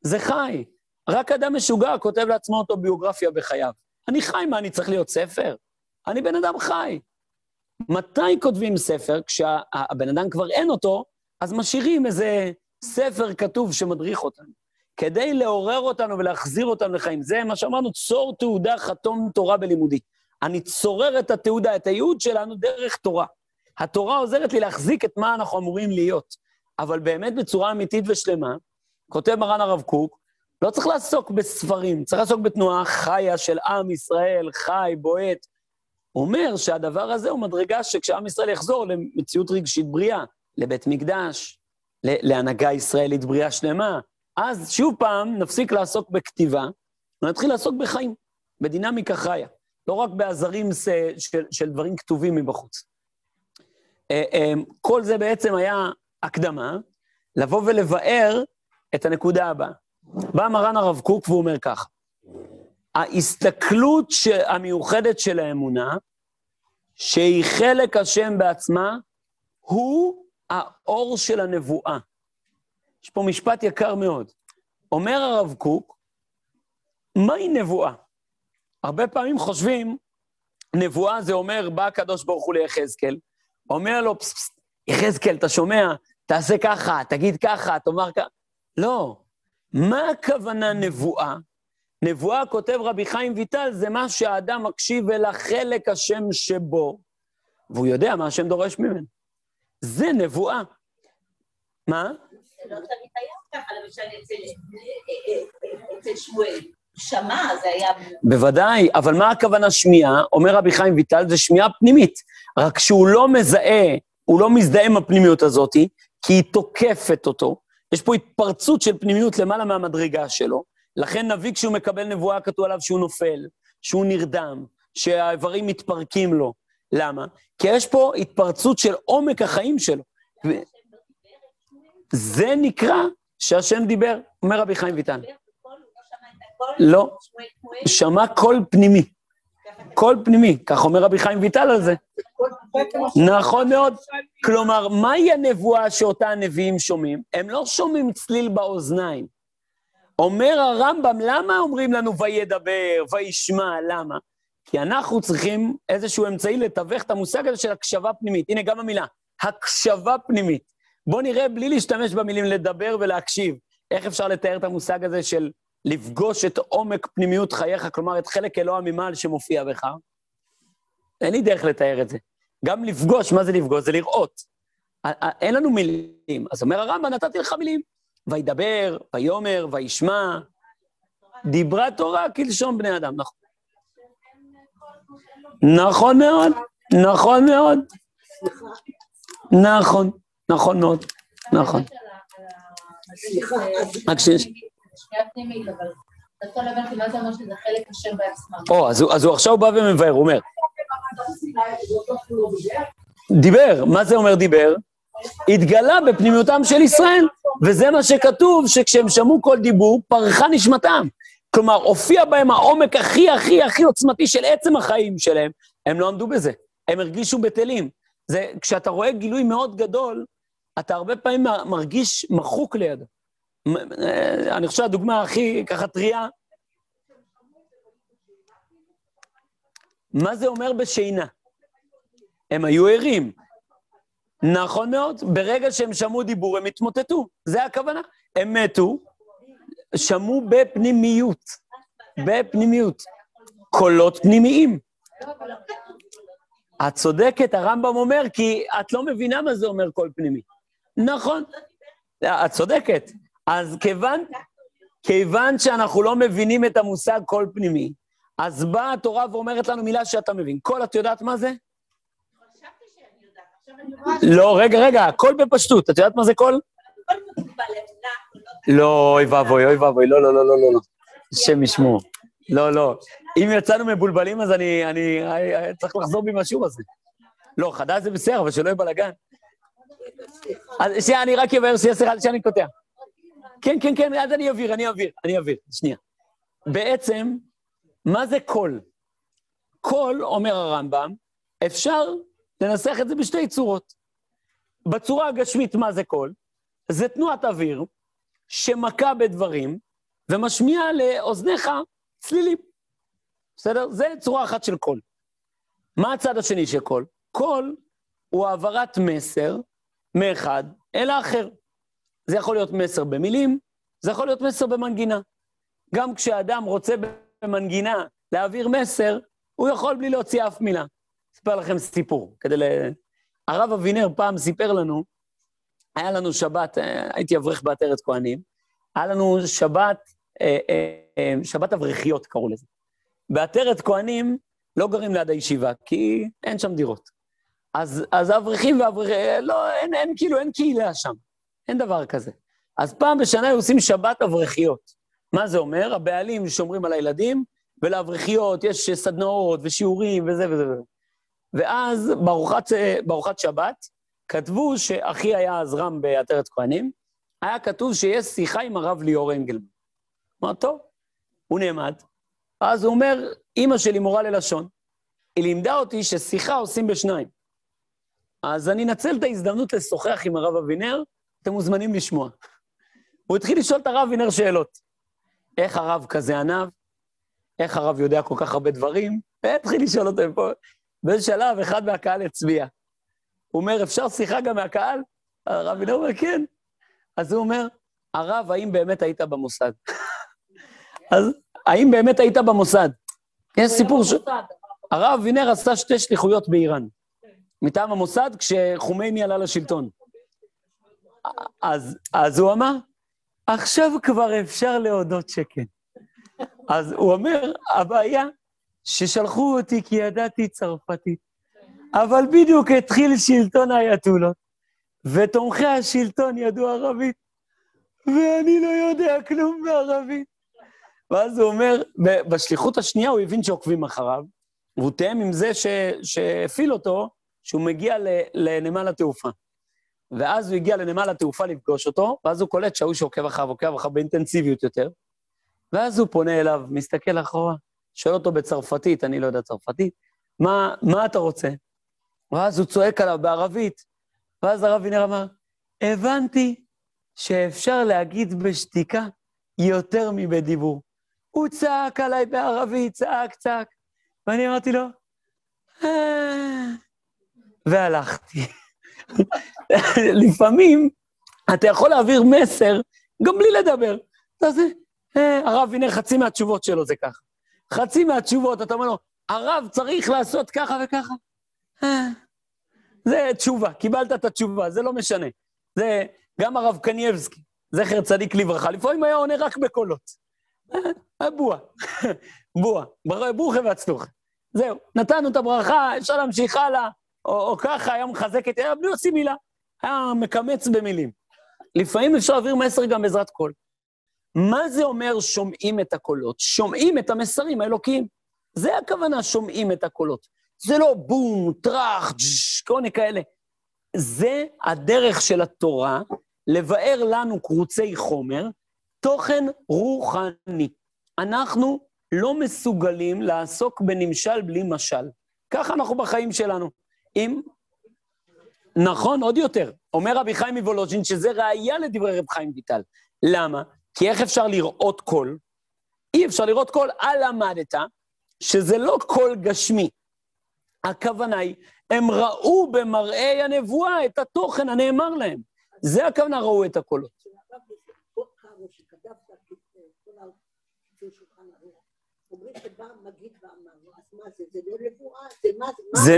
זה חי. רק אדם משוגע כותב לעצמו אוטוביוגרפיה בחייו. אני חי, מה, אני צריך להיות ספר? אני בן אדם חי. מתי כותבים ספר? כשהבן אדם כבר אין אותו, אז משאירים איזה ספר כתוב שמדריך אותנו. כדי לעורר אותנו ולהחזיר אותנו לחיים. זה מה שאמרנו, צור תעודה חתום תורה בלימודי. אני צורר את התעודה, את הייעוד שלנו דרך תורה. התורה עוזרת לי להחזיק את מה אנחנו אמורים להיות. אבל באמת בצורה אמיתית ושלמה, כותב מרן הרב קוק, לא צריך לעסוק בספרים, צריך לעסוק בתנועה חיה של עם ישראל, חי, בועט. אומר שהדבר הזה הוא מדרגה שכשעם ישראל יחזור למציאות רגשית בריאה, לבית מקדש, להנהגה ישראלית בריאה שלמה, אז שוב פעם נפסיק לעסוק בכתיבה, ונתחיל לעסוק בחיים, בדינמיקה חיה, לא רק בעזרים של, של דברים כתובים מבחוץ. אה, אה, כל זה בעצם היה הקדמה, לבוא ולבאר את הנקודה הבאה. בא מרן הרב קוק והוא אומר ככה, ההסתכלות המיוחדת של האמונה, שהיא חלק השם בעצמה, הוא האור של הנבואה. יש פה משפט יקר מאוד. אומר הרב קוק, מהי נבואה? הרבה פעמים חושבים, נבואה זה אומר, בא הקדוש ברוך הוא ליחזקאל, אומר לו, יחזקאל, אתה שומע? תעשה ככה, תגיד ככה, תאמר ככה. לא. מה הכוונה נבואה? נבואה, כותב רבי חיים ויטל, זה מה שהאדם מקשיב אל החלק השם שבו, והוא יודע מה השם דורש ממנו. זה נבואה. מה? זה לא תמיד היה ככה, למשל אצל שמואל. שמע, זה היה... בוודאי, אבל מה הכוונה שמיעה? אומר רבי חיים ויטל, זה שמיעה פנימית. רק שהוא לא מזהה, הוא לא מזדהה עם הפנימיות הזאת, כי היא תוקפת אותו. יש פה התפרצות של פנימיות למעלה מהמדרגה שלו. לכן נביא כשהוא מקבל נבואה, כתוב עליו שהוא נופל, שהוא נרדם, שהאיברים מתפרקים לו. למה? כי יש פה התפרצות של עומק החיים שלו. זה נקרא שהשם דיבר, אומר רבי חיים ויטל. לא, שמע קול פנימי. קול פנימי, כך אומר רבי חיים ויטל על זה. נכון מאוד. כלומר, מהי הנבואה שאותה הנביאים שומעים? הם לא שומעים צליל באוזניים. אומר הרמב"ם, למה אומרים לנו וידבר, וישמע, למה? כי אנחנו צריכים איזשהו אמצעי לתווך את המושג הזה של הקשבה פנימית. הנה גם המילה, הקשבה פנימית. בואו נראה, בלי להשתמש במילים לדבר ולהקשיב, איך אפשר לתאר את המושג הזה של לפגוש את עומק פנימיות חייך, כלומר, את חלק אלוה ממעל שמופיע בך? אין לי דרך לתאר את זה. גם לפגוש, מה זה לפגוש? זה לראות. אין לנו מילים. אז אומר הרמב"ם, נתתי לך מילים. וידבר, ויאמר, וישמע. דיברה תורה כלשון בני אדם, נכון. נכון מאוד, נכון מאוד. נכון, נכון מאוד, נכון. רק שיש... או, אז הוא עכשיו בא ומבאר, הוא אומר. דיבר, מה זה אומר דיבר? התגלה בפנימיותם של ישראל, וזה מה שכתוב, שכשהם שמעו כל דיבור, פרחה נשמתם. כלומר, הופיע בהם העומק הכי הכי הכי עוצמתי של עצם החיים שלהם, הם לא עמדו בזה, הם הרגישו בטלים. זה, כשאתה רואה גילוי מאוד גדול, אתה הרבה פעמים מרגיש מחוק לידו. אני חושב שהדוגמה הכי ככה טריה, מה זה אומר בשינה? הם היו ערים. נכון מאוד, ברגע שהם שמעו דיבור הם התמוטטו, זה הכוונה. הם מתו, שמעו בפנימיות, בפנימיות, קולות פנימיים. את צודקת, הרמב"ם אומר, כי את לא מבינה מה זה אומר קול פנימי. נכון, את צודקת. אז כיוון, כיוון שאנחנו לא מבינים את המושג קול פנימי, אז באה התורה ואומרת לנו מילה שאתה מבין. קול, את יודעת מה זה? לא, רגע, רגע, קול בפשטות. את יודעת מה זה קול? לא, אוי ואבוי, אוי ואבוי, לא, לא, לא, לא, לא. השם ישמור. לא, לא. אם יצאנו מבולבלים, אז אני, צריך לחזור בי מהשיעור הזה. לא, חדש זה בסדר, אבל שלא יהיה בלאגן. אז שנייה, אני רק אבהר, שנייה, סליחה, שאני קוטע. כן, כן, כן, אז אני אעביר, אני אעביר, אני אעביר, שנייה. בעצם, מה זה קול? קול, אומר הרמב"ם, אפשר לנסח את זה בשתי צורות. בצורה הגשמית, מה זה קול? זה תנועת אוויר שמכה בדברים ומשמיע לאוזניך צלילים. בסדר? זה צורה אחת של קול. מה הצד השני של קול? קול הוא העברת מסר מאחד אל האחר. זה יכול להיות מסר במילים, זה יכול להיות מסר במנגינה. גם כשאדם רוצה במנגינה להעביר מסר, הוא יכול בלי להוציא אף מילה. אספר לכם סיפור, כדי ל... הרב אבינר פעם סיפר לנו, היה לנו שבת, אה, הייתי אברך בעטרת כהנים, היה לנו שבת, אה, אה, שבת אברכיות קראו לזה. בעטרת כהנים לא גרים ליד הישיבה, כי אין שם דירות. אז, אז האברכים והאברכים, לא, אין, אין, כאילו, אין קהילה שם. אין דבר כזה. אז פעם בשנה היו עושים שבת אברכיות. מה זה אומר? הבעלים שומרים על הילדים, ולאברכיות יש סדנאות ושיעורים וזה וזה וזה. ואז בארוחת, בארוחת שבת, כתבו שאחי היה אז רם בעטרת כהנים, היה כתוב שיש שיחה עם הרב ליאור אנגלמן. אמר, טוב, הוא נעמד, אז הוא אומר, אימא שלי מורה ללשון. היא לימדה אותי ששיחה עושים בשניים. אז אני אנצל את ההזדמנות לשוחח עם הרב אבינר, אתם מוזמנים לשמוע. הוא התחיל לשאול את הרב אבינר שאלות. איך הרב כזה ענב? איך הרב יודע כל כך הרבה דברים? והתחיל לשאול אותו פה. באיזה שלב אחד מהקהל הצביע. הוא אומר, אפשר שיחה גם מהקהל? הרב וינר אומר, כן. אז הוא אומר, הרב, האם באמת היית במוסד? אז האם באמת היית במוסד? יש סיפור ש... הרב וינר עשה שתי שליחויות באיראן, מטעם המוסד, כשחומייני עלה לשלטון. אז, אז הוא אמר, עכשיו כבר אפשר להודות שכן. אז הוא אומר, הבעיה ששלחו אותי כי ידעתי צרפתית, אבל בדיוק התחיל שלטון האייתולות, ותומכי השלטון ידעו ערבית, ואני לא יודע כלום בערבית. ואז הוא אומר, בשליחות השנייה הוא הבין שעוקבים אחריו, והוא תאם עם זה שהפעיל אותו, שהוא מגיע לנמל התעופה. ואז הוא הגיע לנמל התעופה לפגוש אותו, ואז הוא קולט שההוא שעוקב אחריו, עוקב אחריו באינטנסיביות יותר, ואז הוא פונה אליו, מסתכל אחורה, שואל אותו בצרפתית, אני לא יודע צרפתית, מה, מה אתה רוצה? ואז הוא צועק עליו בערבית, ואז הרב וינר אמר, הבנתי שאפשר להגיד בשתיקה יותר מבדיבור. הוא צעק עליי בערבית, צעק, צעק, ואני אמרתי לו, אה... והלכתי. לפעמים אתה יכול להעביר מסר גם בלי לדבר. אתה זה, אה, הרב, הנה חצי מהתשובות שלו זה ככה. חצי מהתשובות, אתה אומר לו, הרב צריך לעשות ככה וככה. אה, זה תשובה, קיבלת את התשובה, זה לא משנה. זה גם הרב קנייבסקי, זכר צדיק לברכה, לפעמים היה עונה רק בקולות. אה, בועה, בועה, ברוכה והצלוחה. זהו, נתנו את הברכה, אפשר להמשיך הלאה, או, או ככה, היה מחזק את ידיו בלי להוציא מילה. היה מקמץ במילים. לפעמים אפשר להעביר מסר גם בעזרת קול. מה זה אומר שומעים את הקולות? שומעים את המסרים האלוקיים. זה הכוונה, שומעים את הקולות. זה לא בום, טראח, כל מיני כאלה. זה הדרך של התורה לבאר לנו קרוצי חומר, תוכן רוחני. אנחנו לא מסוגלים לעסוק בנמשל בלי משל. ככה אנחנו בחיים שלנו. אם... נכון, עוד יותר. אומר רבי חיים מוולוז'ין שזה ראייה לדברי רב חיים ויטל. למה? כי איך אפשר לראות קול? אי אפשר לראות קול, אלא למדת שזה לא קול גשמי. הכוונה היא, הם ראו במראה הנבואה את התוכן הנאמר להם. זה הכוונה, ראו את הקולות.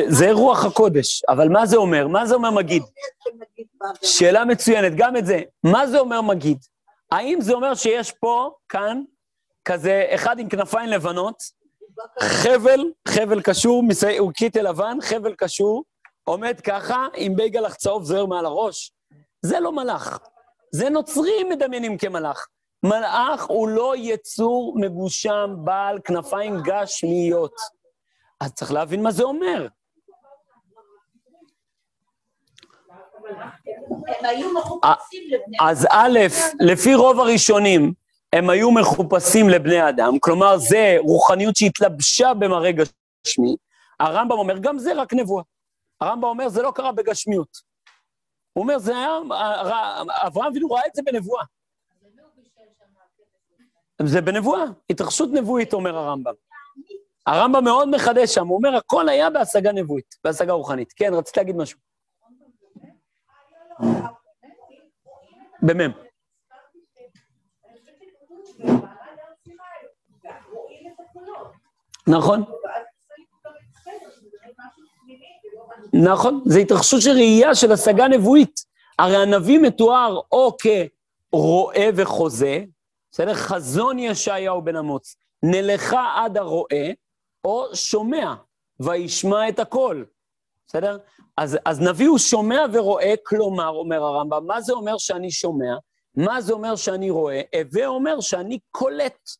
זה רוח הקודש, אבל מה זה אומר? מה זה אומר מגיד? שאלה מצוינת, גם את זה. מה זה אומר מגיד? האם זה אומר שיש פה, כאן, כזה אחד עם כנפיים לבנות, חבל, חבל קשור, הוא קיטל לבן, חבל קשור, עומד ככה, עם בייגלח צהוב זוהר מעל הראש? זה לא מלאך. זה נוצרים מדמיינים כמלאך. מלאך הוא לא יצור מגושם בעל כנפיים גשמיות. אז צריך להבין מה זה אומר. אז א', לפי רוב הראשונים, הם היו מחופשים לבני אדם, כלומר, זה רוחניות שהתלבשה במראה גשמי. הרמב"ם אומר, גם זה רק נבואה. הרמב"ם אומר, זה לא קרה בגשמיות. הוא אומר, זה היה, אברהם אבינו ראה את זה בנבואה. זה בנבואה, התרחשות נבואית, אומר הרמב"ם. הרמב"ם מאוד מחדש שם, הוא אומר, הכל היה בהשגה נבואית, בהשגה רוחנית. כן, רצית להגיד משהו. במ"ם. נכון. נכון, זה התרחשות של ראייה של השגה נבואית. הרי הנביא מתואר או כרואה וחוזה, בסדר? חזון ישעיהו בן אמוץ, נלכה עד הרואה, או שומע, וישמע את הקול, בסדר? אז, אז נביא הוא שומע ורואה, כלומר, אומר הרמב"ם, מה זה אומר שאני שומע? מה זה אומר שאני רואה? הווה אומר שאני קולט.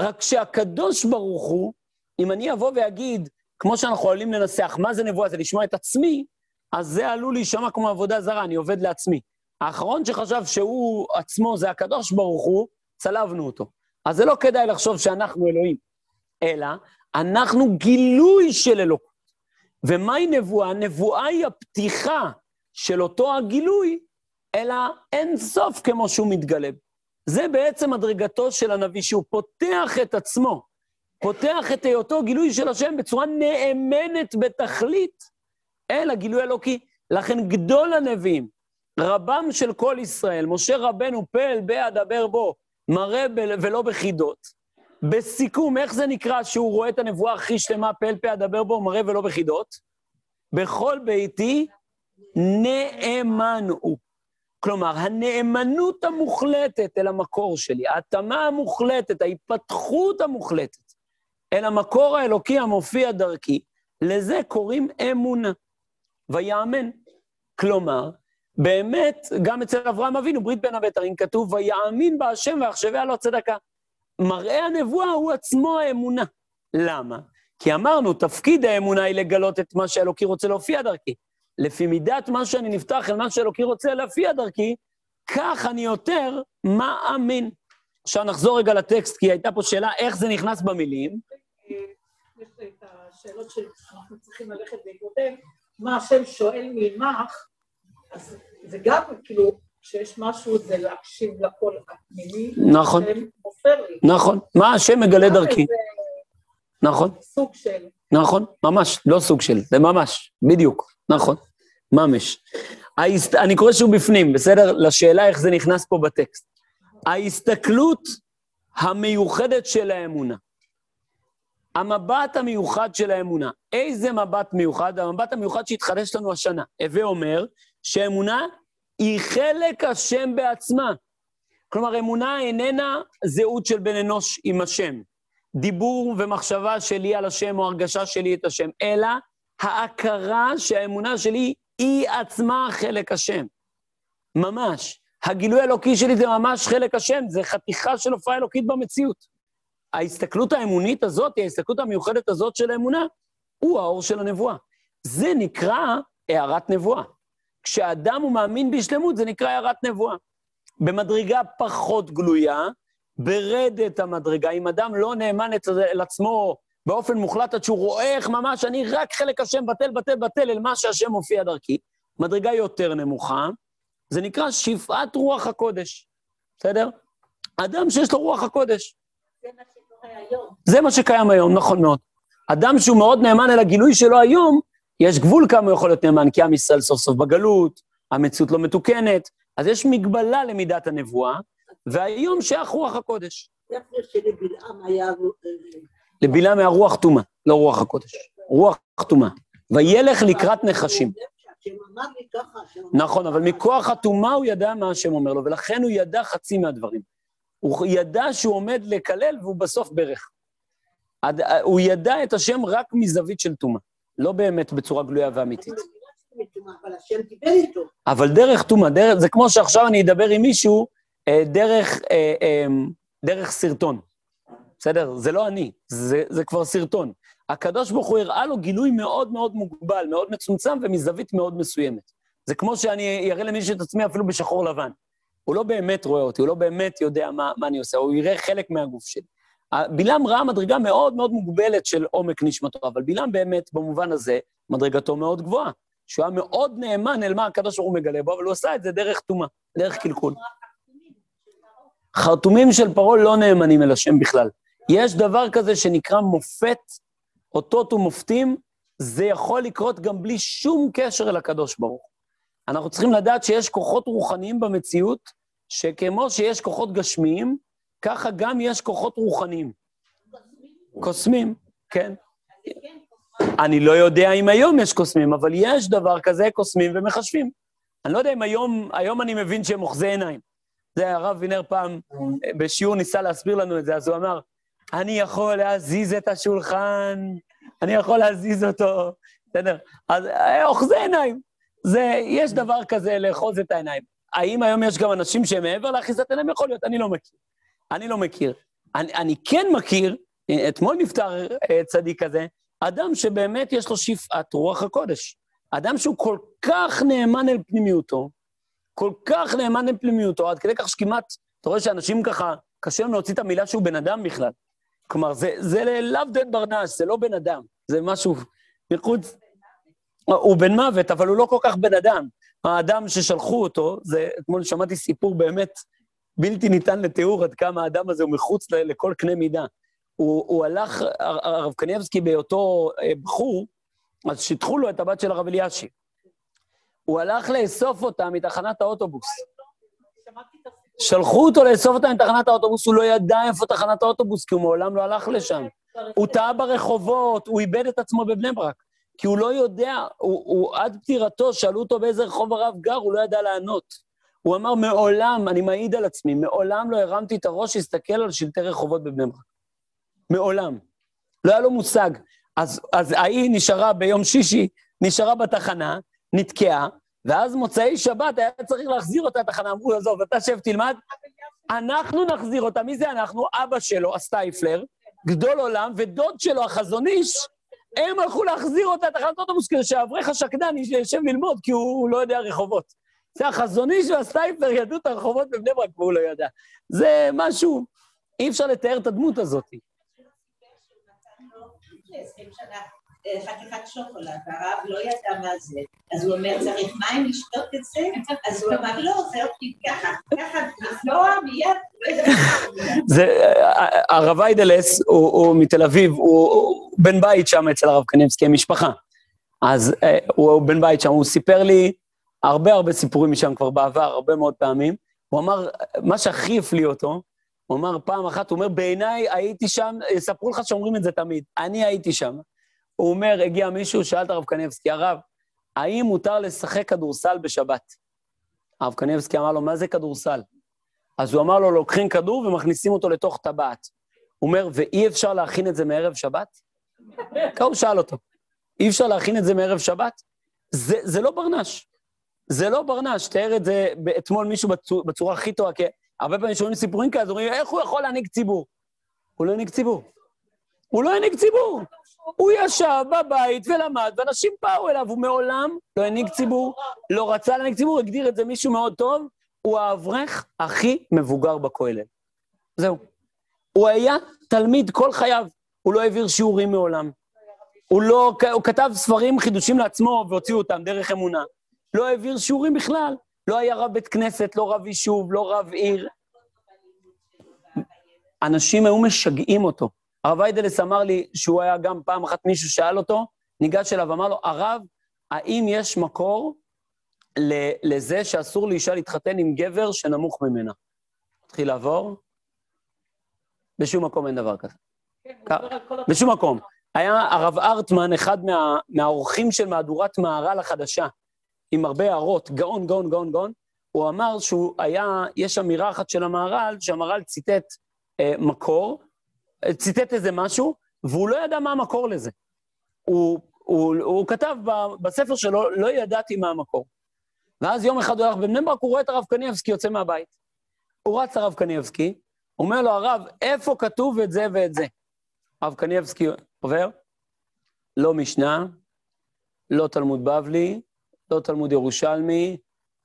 רק שהקדוש ברוך הוא, אם אני אבוא ואגיד, כמו שאנחנו עולים לנסח, מה זה נבואה? זה לשמוע את עצמי, אז זה עלול להישמע כמו עבודה זרה, אני עובד לעצמי. האחרון שחשב שהוא עצמו זה הקדוש ברוך הוא, צלבנו אותו. אז זה לא כדאי לחשוב שאנחנו אלוהים, אלא אנחנו גילוי של אלוקות. ומהי נבואה? נבואה היא הפתיחה של אותו הגילוי, אלא אין סוף כמו שהוא מתגלה. זה בעצם מדרגתו של הנביא, שהוא פותח את עצמו פותח את היותו גילוי של השם בצורה נאמנת בתכלית אל הגילוי האלוקי. לכן גדול הנביאים, רבם של כל ישראל, משה רבנו פל בה אדבר בו, מראה ולא בחידות. בסיכום, איך זה נקרא שהוא רואה את הנבואה הכי שלמה, פל פה אדבר בו, מראה ולא בחידות? בכל ביתי נאמן הוא. כלומר, הנאמנות המוחלטת אל המקור שלי, ההתאמה המוחלטת, ההיפתחות המוחלטת אל המקור האלוקי המופיע דרכי, לזה קוראים אמונה. ויאמן. כלומר, באמת, גם אצל אברהם אבינו, ברית בין הבתרים, כתוב, ויאמין בהשם ויחשביה לו צדקה. מראה הנבואה הוא עצמו האמונה. למה? כי אמרנו, תפקיד האמונה היא לגלות את מה שאלוקי רוצה להופיע דרכי. לפי מידת מה שאני נפתח אל מה שאלוקי רוצה להופיע דרכי, כך אני יותר מאמין. עכשיו נחזור רגע לטקסט, כי הייתה פה שאלה איך זה נכנס במילים. יש את השאלות שאנחנו צריכים ללכת בעקבותיהם, מה השם שואל ממך, אז זה גם כאילו, כשיש משהו זה להקשיב לקול הפנימי, נכון. נכון. מה השם מגלה דרכי. נכון, סוג של, נכון, ממש, לא סוג של, זה ממש, בדיוק, נכון, ממש. ההסת... אני קורא שוב בפנים, בסדר? לשאלה איך זה נכנס פה בטקסט. ההסתכלות המיוחדת של האמונה. המבט המיוחד של האמונה. איזה מבט מיוחד? המבט המיוחד שהתחדש לנו השנה. הווה אומר שאמונה היא חלק השם בעצמה. כלומר, אמונה איננה זהות של בן אנוש עם השם. דיבור ומחשבה שלי על השם או הרגשה שלי את השם, אלא ההכרה שהאמונה שלי היא עצמה חלק השם. ממש. הגילוי האלוקי שלי זה ממש חלק השם, זה חתיכה של הופעה אלוקית במציאות. ההסתכלות האמונית הזאת, ההסתכלות המיוחדת הזאת של האמונה, הוא האור של הנבואה. זה נקרא הערת נבואה. כשאדם הוא מאמין בשלמות, זה נקרא הערת נבואה. במדרגה פחות גלויה, ברדת המדרגה, אם אדם לא נאמן אל עצמו באופן מוחלט עד שהוא רואה איך ממש אני רק חלק השם בטל, בטל, בטל אל מה שהשם מופיע דרכי, מדרגה יותר נמוכה, זה נקרא שפעת רוח הקודש, בסדר? אדם שיש לו רוח הקודש. זה מה שקורה היום. זה מה שקיים היום, נכון מאוד. אדם שהוא מאוד נאמן אל הגילוי שלו היום, יש גבול כמה הוא יכול להיות נאמן, כי עם ישראל סוף סוף בגלות, המציאות לא מתוקנת, אז יש מגבלה למידת הנבואה, והיום שייך רוח הקודש. זה שלבלעם היה... לבלעם היה רוח טומאה, לא רוח הקודש. רוח טומאה. וילך לקראת נחשים. נכון, אבל מכוח הטומאה הוא ידע מה השם אומר לו, ולכן הוא ידע חצי מהדברים. הוא ידע שהוא עומד לקלל והוא בסוף ברך. הוא ידע את השם רק מזווית של טומאה, לא באמת בצורה גלויה ואמיתית. אבל. אבל דרך טומאה, זה כמו שעכשיו אני אדבר עם מישהו אה, דרך, אה, אה, דרך סרטון. בסדר? זה לא אני, זה, זה כבר סרטון. הקדוש ברוך הוא הראה לו גילוי מאוד מאוד מוגבל, מאוד מצומצם ומזווית מאוד מסוימת. זה כמו שאני אראה למישהו את עצמי אפילו בשחור לבן. הוא לא באמת רואה אותי, הוא לא באמת יודע מה, מה אני עושה, הוא יראה חלק מהגוף שלי. בלעם ראה מדרגה מאוד מאוד מוגבלת של עומק נשמתו, אבל בלעם באמת, במובן הזה, מדרגתו מאוד גבוהה. שהוא היה מאוד נאמן אל מה הקדוש ברוך הוא מגלה בו, אבל הוא עשה את זה דרך טומאה, דרך קלקול. חרטומים של פרעה לא נאמנים אל השם בכלל. יש דבר כזה שנקרא מופת, אותות ומופתים, זה יכול לקרות גם בלי שום קשר אל הקדוש ברוך. אנחנו צריכים לדעת שיש כוחות רוחניים במציאות, שכמו שיש כוחות גשמיים, ככה גם יש כוחות רוחניים. קוסמים, כן. אני לא יודע אם היום יש קוסמים, אבל יש דבר כזה, קוסמים ומחשבים. אני לא יודע אם היום, היום אני מבין שהם אוחזי עיניים. זה הרב וינר פעם בשיעור ניסה להסביר לנו את זה, אז הוא אמר, אני יכול להזיז את השולחן, אני יכול להזיז אותו, בסדר? אז אה, אוחזי עיניים. זה, יש דבר כזה לאחוז את העיניים. האם היום יש גם אנשים שהם מעבר לאחיזת עיניים? יכול להיות, אני לא מכיר. אני לא מכיר. אני, אני כן מכיר, אתמול נפטר אה, צדיק כזה, אדם שבאמת יש לו שפעת רוח הקודש. אדם שהוא כל כך נאמן אל פנימיותו, כל כך נאמן אל פנימיותו, עד כדי כך שכמעט, אתה רואה שאנשים ככה, קשה להם להוציא את המילה שהוא בן אדם בכלל. כלומר, זה, זה לאו דן ברנש, זה לא בן אדם, זה משהו מחוץ... הוא בן מוות, אבל הוא לא כל כך בן אדם. האדם ששלחו אותו, זה, אתמול שמעתי סיפור באמת בלתי ניתן לתיאור עד כמה האדם הזה הוא מחוץ לכל קנה מידה. הוא, הוא הלך, הרב קניבסקי בהיותו אה, בחור, אז שיטחו לו את הבת של הרב אלישיב. הוא הלך לאסוף אותה מתחנת האוטובוס. שלחו אותו לאסוף אותה מתחנת האוטובוס, הוא לא ידע איפה תחנת האוטובוס, כי הוא מעולם לא הלך לשם. הוא טעה ברחובות, הוא איבד את עצמו בבני ברק. כי הוא לא יודע, הוא, הוא עד פטירתו, שאלו אותו באיזה רחוב הרב גר, הוא לא ידע לענות. הוא אמר, מעולם, אני מעיד על עצמי, מעולם לא הרמתי את הראש להסתכל על שלטי רחובות בבני ברק. מעולם. לא היה לו מושג. אז, אז ההיא נשארה ביום שישי, נשארה בתחנה, נתקעה, ואז מוצאי שבת היה צריך להחזיר אותה לתחנה, אמרו עזוב, אתה שב תלמד, אנחנו נחזיר אותה. מי זה אנחנו? אבא שלו, הסטייפלר, גדול עולם, ודוד שלו, החזון איש, הם הלכו להחזיר אותה לתחנת אוטובוס כדי שהאברך השקדן יישב ללמוד, כי הוא לא יודע רחובות. זה החזון איש והסטייפלר ידעו את הרחובות בבני ברק והוא לא ידע. זה משהו, אי אפשר לתאר את הדמות הזאת. לפני 20 שנה חתיכת שוקולד, והרב לא ידע מה זה, אז הוא אומר, צריך מים לשתות את זה? אז הוא אמר, לא, זה אותי ככה, ככה, לפלוע מיד. זה, הרב איידלס הוא, מתל אביב, הוא, בן בית שם אצל הרב קניבסקי, משפחה. אז אה, הוא בן בית שם, הוא סיפר לי הרבה הרבה סיפורים משם כבר בעבר, הרבה מאוד פעמים. הוא אמר, מה שהכי הפליא אותו, הוא אמר פעם אחת, הוא אומר, בעיניי הייתי שם, יספרו לך שאומרים את זה תמיד, אני הייתי שם. הוא אומר, הגיע מישהו, שאל את הרב קניבסקי, הרב, האם מותר לשחק כדורסל בשבת? הרב קניבסקי אמר לו, מה זה כדורסל? אז הוא אמר לו, לוקחים כדור ומכניסים אותו לתוך טבעת. הוא אומר, ואי אפשר להכין את זה מערב שבת? ככה הוא שאל אותו. אי אפשר להכין את זה מערב שבת? זה, זה לא ברנש. זה לא ברנש. תיאר את זה אתמול מישהו בצורה, בצורה הכי טובה, כי הרבה פעמים שומעים סיפורים כאלה, אומרים, איך הוא יכול להנהיג ציבור? הוא לא הנהיג ציבור. הוא לא הנהיג ציבור. הוא ישב בבית ולמד, ואנשים באו אליו, הוא מעולם לא הנהיג ציבור, לא רצה להנהיג ציבור, הגדיר את זה מישהו מאוד טוב, הוא האברך הכי מבוגר בכולל. זהו. הוא היה תלמיד כל חייו, הוא לא העביר שיעורים מעולם. הוא לא, הוא כתב ספרים, חידושים לעצמו, והוציאו אותם דרך אמונה. לא העביר שיעורים בכלל. לא היה רב בית כנסת, לא רב יישוב, לא רב עיר. אנשים היו משגעים אותו. הרב איידלס אמר לי שהוא היה גם פעם אחת מישהו שאל אותו, ניגש אליו ואמר לו, הרב, האם יש מקור לזה שאסור לאישה להתחתן עם גבר שנמוך ממנה? התחיל לעבור, בשום מקום אין דבר כזה. כן, בשום מקום. היה הרב ארטמן, אחד מה, מהאורחים של מהדורת מהר"ל החדשה, עם הרבה הערות, גאון, גאון, גאון, גאון, הוא אמר שהוא היה, יש אמירה אחת של המהר"ל, שהמהר"ל ציטט אה, מקור, ציטט איזה משהו, והוא לא ידע מה המקור לזה. הוא, הוא, הוא כתב ב- בספר שלו, לא ידעתי מה המקור. ואז יום אחד הוא הלך בבני ברק, הוא רואה את הרב קניבסקי יוצא מהבית. הוא רץ לרב קניבסקי, אומר לו, הרב, איפה כתוב את זה ואת זה? הרב קניבסקי עובר, לא משנה, לא תלמוד בבלי, לא תלמוד ירושלמי,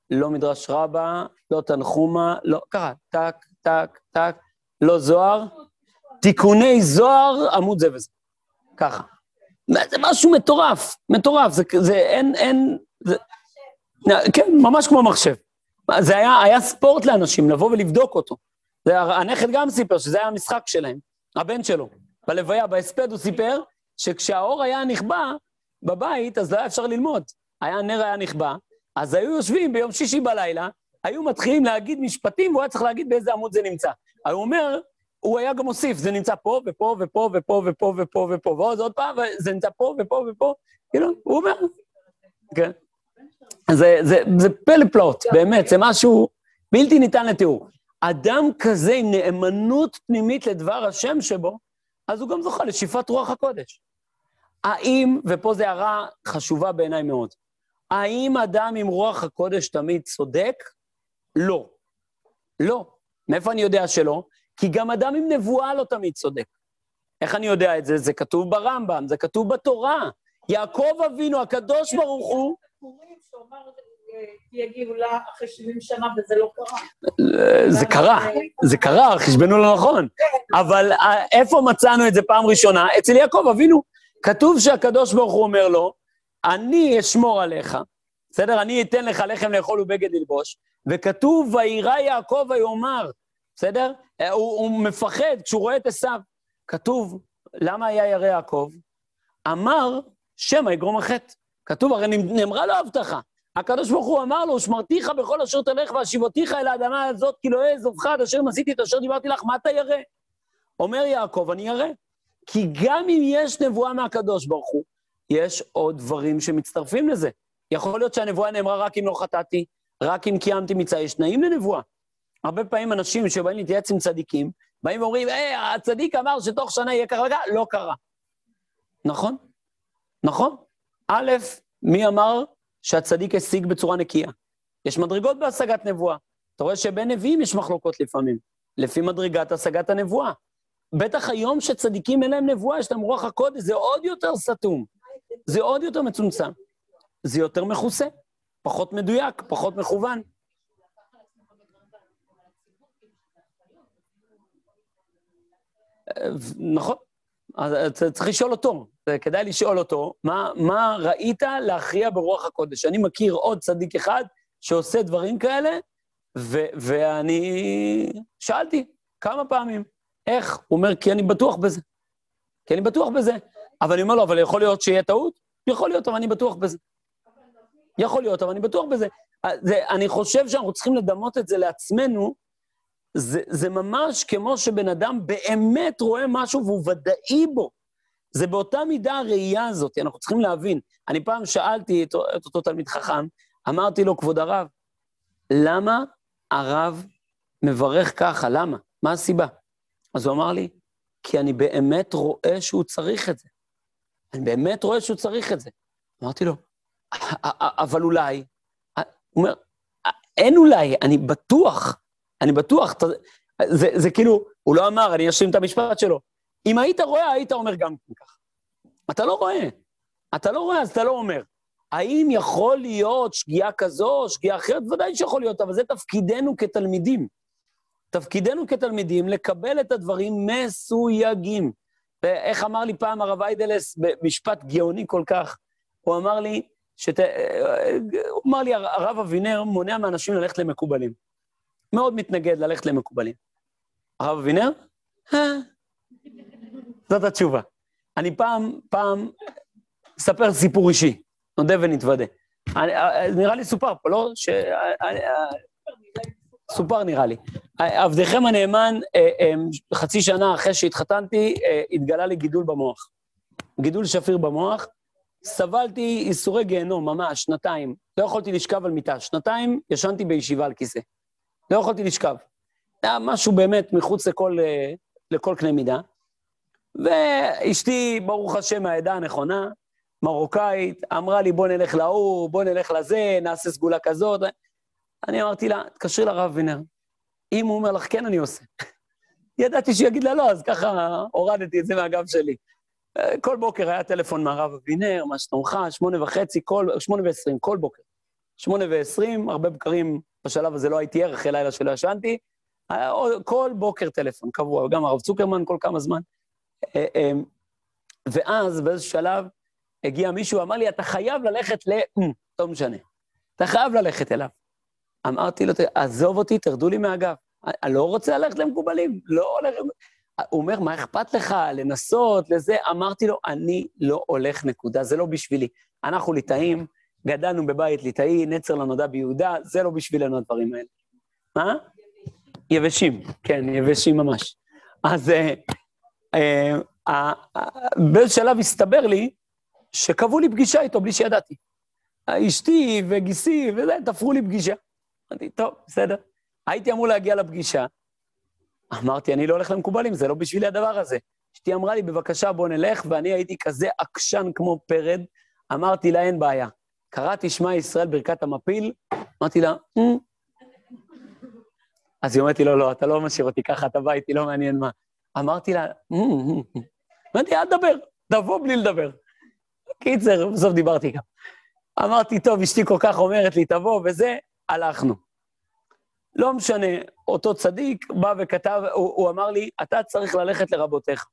לא מדרש רבה, לא תנחומה, לא, ככה, טק, טק, טק, לא זוהר, תיקוני זוהר, עמוד זה וזה. ככה. זה משהו מטורף, מטורף, זה, זה אין, אין, זה, כן, ממש כמו מחשב. זה היה, היה ספורט לאנשים, לבוא ולבדוק אותו. זה, הנכד גם סיפר שזה היה המשחק שלהם, הבן שלו. בלוויה, בהספד הוא סיפר שכשהאור היה נכבה בבית, אז לא היה אפשר ללמוד. היה, הנר היה נכבה, אז היו יושבים ביום שישי בלילה, היו מתחילים להגיד משפטים, והוא היה צריך להגיד באיזה עמוד זה נמצא. הוא אומר, הוא היה גם מוסיף, זה נמצא פה ופה ופה ופה ופה ופה ופה, ועוד עוד פעם, וזה נמצא פה ופה ופה, כאילו, הוא אומר, כן. זה, זה, זה פלא פלאות, באמת, זה משהו בלתי ניתן לתיאור. אדם כזה עם נאמנות פנימית לדבר השם שבו, אז הוא גם זוכה לשאיפת רוח הקודש. האם, ופה זו הערה חשובה בעיניי מאוד, האם אדם עם רוח הקודש תמיד צודק? לא. לא. מאיפה אני יודע שלא? כי גם אדם עם נבואה לא תמיד צודק. איך אני יודע את זה? זה כתוב ברמב"ם, זה כתוב בתורה. יעקב אבינו, הקדוש ברוך הוא, שאומר, אה, תהיה גאולה אחרי 70 שנה, וזה לא קרה. זה קרה, זה קרה, חשבנו לא נכון. אבל אה, איפה מצאנו את זה פעם ראשונה? אצל יעקב אבינו. כתוב שהקדוש ברוך הוא אומר לו, אני אשמור עליך, בסדר? אני אתן לך לחם לאכול ובגד ללבוש, וכתוב, וירא יעקב ויאמר, בסדר? הוא, הוא מפחד כשהוא רואה את עשיו. כתוב, למה היה ירא יעקב? אמר, שמא יגרום החטא. כתוב, הרי נאמרה לו הבטחה. הקדוש ברוך הוא אמר לו, שמרתיך בכל אשר תלך והשיבותיך אל האדמה הזאת, כי לא אעזובך עד אשר נסיתי את אשר דיברתי לך, מה אתה ירא? אומר יעקב, אני ירא. כי גם אם יש נבואה מהקדוש ברוך הוא, יש עוד דברים שמצטרפים לזה. יכול להיות שהנבואה נאמרה רק אם לא חטאתי, רק אם קיימתי מצווה, יש תנאים לנבואה. הרבה פעמים אנשים שבאים להתייעץ עם צדיקים, באים ואומרים, היי, הצדיק אמר שתוך שנה יהיה ככה וככה, לא קרה. נכון? נכון? א', מי אמר שהצדיק השיג בצורה נקייה? יש מדרגות בהשגת נבואה. אתה רואה שבין נביאים יש מחלוקות לפעמים, לפי מדרגת השגת הנבואה. בטח היום שצדיקים אין להם נבואה, יש להם רוח הקודש, זה עוד יותר סתום. זה עוד יותר מצומצם. זה יותר מכוסה, פחות מדויק, פחות מכוון. נכון. אז צריך לשאול אותו, כדאי לשאול אותו, מה, מה ראית להכריע ברוח הקודש? אני מכיר עוד צדיק אחד שעושה דברים כאלה, ו- ואני שאלתי כמה פעמים, איך? הוא אומר, כי אני בטוח בזה. כי אני בטוח בזה. אבל אני אומר לו, אבל יכול להיות שיהיה טעות? יכול להיות, אבל אני בטוח bזה. יכול להיות, אבל אני בטוח בזה. זה, אני חושב שאנחנו צריכים לדמות את זה לעצמנו, זה, זה ממש כמו שבן אדם באמת רואה משהו והוא ודאי בו. זה באותה מידה הראייה הזאת, אנחנו צריכים להבין. אני פעם שאלתי את, את אותו תלמיד חכם, אמרתי לו, כבוד הרב, למה הרב מברך ככה? למה? מה הסיבה? אז הוא אמר לי, כי אני באמת רואה שהוא צריך את זה. אני באמת רואה שהוא צריך את זה. אמרתי לו, אבל אולי, הוא אומר, אין אולי, אני בטוח, אני בטוח, זה, זה כאילו, הוא לא אמר, אני אשלים את המשפט שלו. אם היית רואה, היית אומר גם ככה. אתה לא רואה. אתה לא רואה, אז אתה לא אומר. האם יכול להיות שגיאה כזו, שגיאה אחרת? ודאי שיכול להיות, אבל זה תפקידנו כתלמידים. תפקידנו כתלמידים לקבל את הדברים מסויגים. ואיך אמר לי פעם הרב איידלס, במשפט גאוני כל כך, הוא אמר לי, שת... הוא אמר לי, הרב אבינר מונע מאנשים ללכת למקובלים. מאוד מתנגד ללכת למקובלים. הרב אבינר? אה. זאת התשובה. אני פעם, פעם, אספר סיפור אישי, נודה ונתוודה. נראה לי סופר פה, לא? ש... סופר נראה לי. עבדכם הנאמן, אה, אה, חצי שנה אחרי שהתחתנתי, התגלה לי גידול במוח. גידול שפיר במוח, סבלתי ייסורי גיהנום, ממש, שנתיים. לא יכולתי לשכב על מיטה. שנתיים ישנתי בישיבה על כיסא. לא יכולתי לשכב. זה היה משהו באמת מחוץ לכל, אה, לכל קנה מידה. ואשתי, ברוך השם, מהעדה הנכונה, מרוקאית, אמרה לי, בוא נלך להוא, בוא נלך לזה, נעשה סגולה כזאת. אני אמרתי לה, תקשרי לרב וינר. אם הוא אומר לך כן, אני עושה. ידעתי שיגיד לה לא, אז ככה הורדתי את זה מהגב שלי. כל בוקר היה טלפון מהרב אבינר, מה שלומך, שמונה וחצי, כל, שמונה ועשרים, כל בוקר. שמונה ועשרים, הרבה בקרים, בשלב הזה לא הייתי ער, אחרי לילה שלא ישנתי. כל בוקר טלפון, קבוע, גם הרב צוקרמן כל כמה זמן. אה, אה, ואז באיזשהו שלב הגיע מישהו, אמר לי, אתה חייב ללכת ל... לא משנה. אתה חייב ללכת אליו. אמרתי לו, עזוב אותי, תרדו לי מהגב. אני לא רוצה ללכת למקובלים, לא הולך... הוא אומר, מה אכפת לך לנסות, לזה? אמרתי לו, אני לא הולך, נקודה, זה לא בשבילי. אנחנו ליטאים, גדלנו בבית ליטאי, נצר לנודע ביהודה, זה לא בשבילנו הדברים האלה. מה? יבשים, כן, יבשים ממש. אז אה, אה, באיזה שלב הסתבר לי שקבעו לי פגישה איתו בלי שידעתי. אשתי וגיסי וזה, תפרו לי פגישה. אמרתי, טוב, בסדר. הייתי אמור להגיע לפגישה, אמרתי, אני לא הולך למקובלים, זה לא בשבילי הדבר הזה. אשתי אמרה לי, בבקשה, בוא נלך, ואני הייתי כזה עקשן כמו פרד, אמרתי לה, אין בעיה. קראתי שמע ישראל ברכת המפיל, אמרתי לה, אמ. אז היא אומרת לי, לא, לא, אתה לא משאיר אותי ככה, אתה בא איתי, לא מעניין מה. אמרתי לה, אמ, אמרתי, אל תדבר, תבוא בלי לדבר. קיצר, בסוף דיברתי גם. אמרתי, טוב, אשתי כל כך אומרת לי, תבוא, וזה, הלכנו. לא משנה, אותו צדיק בא וכתב, הוא, הוא אמר לי, אתה צריך ללכת לרבותיך.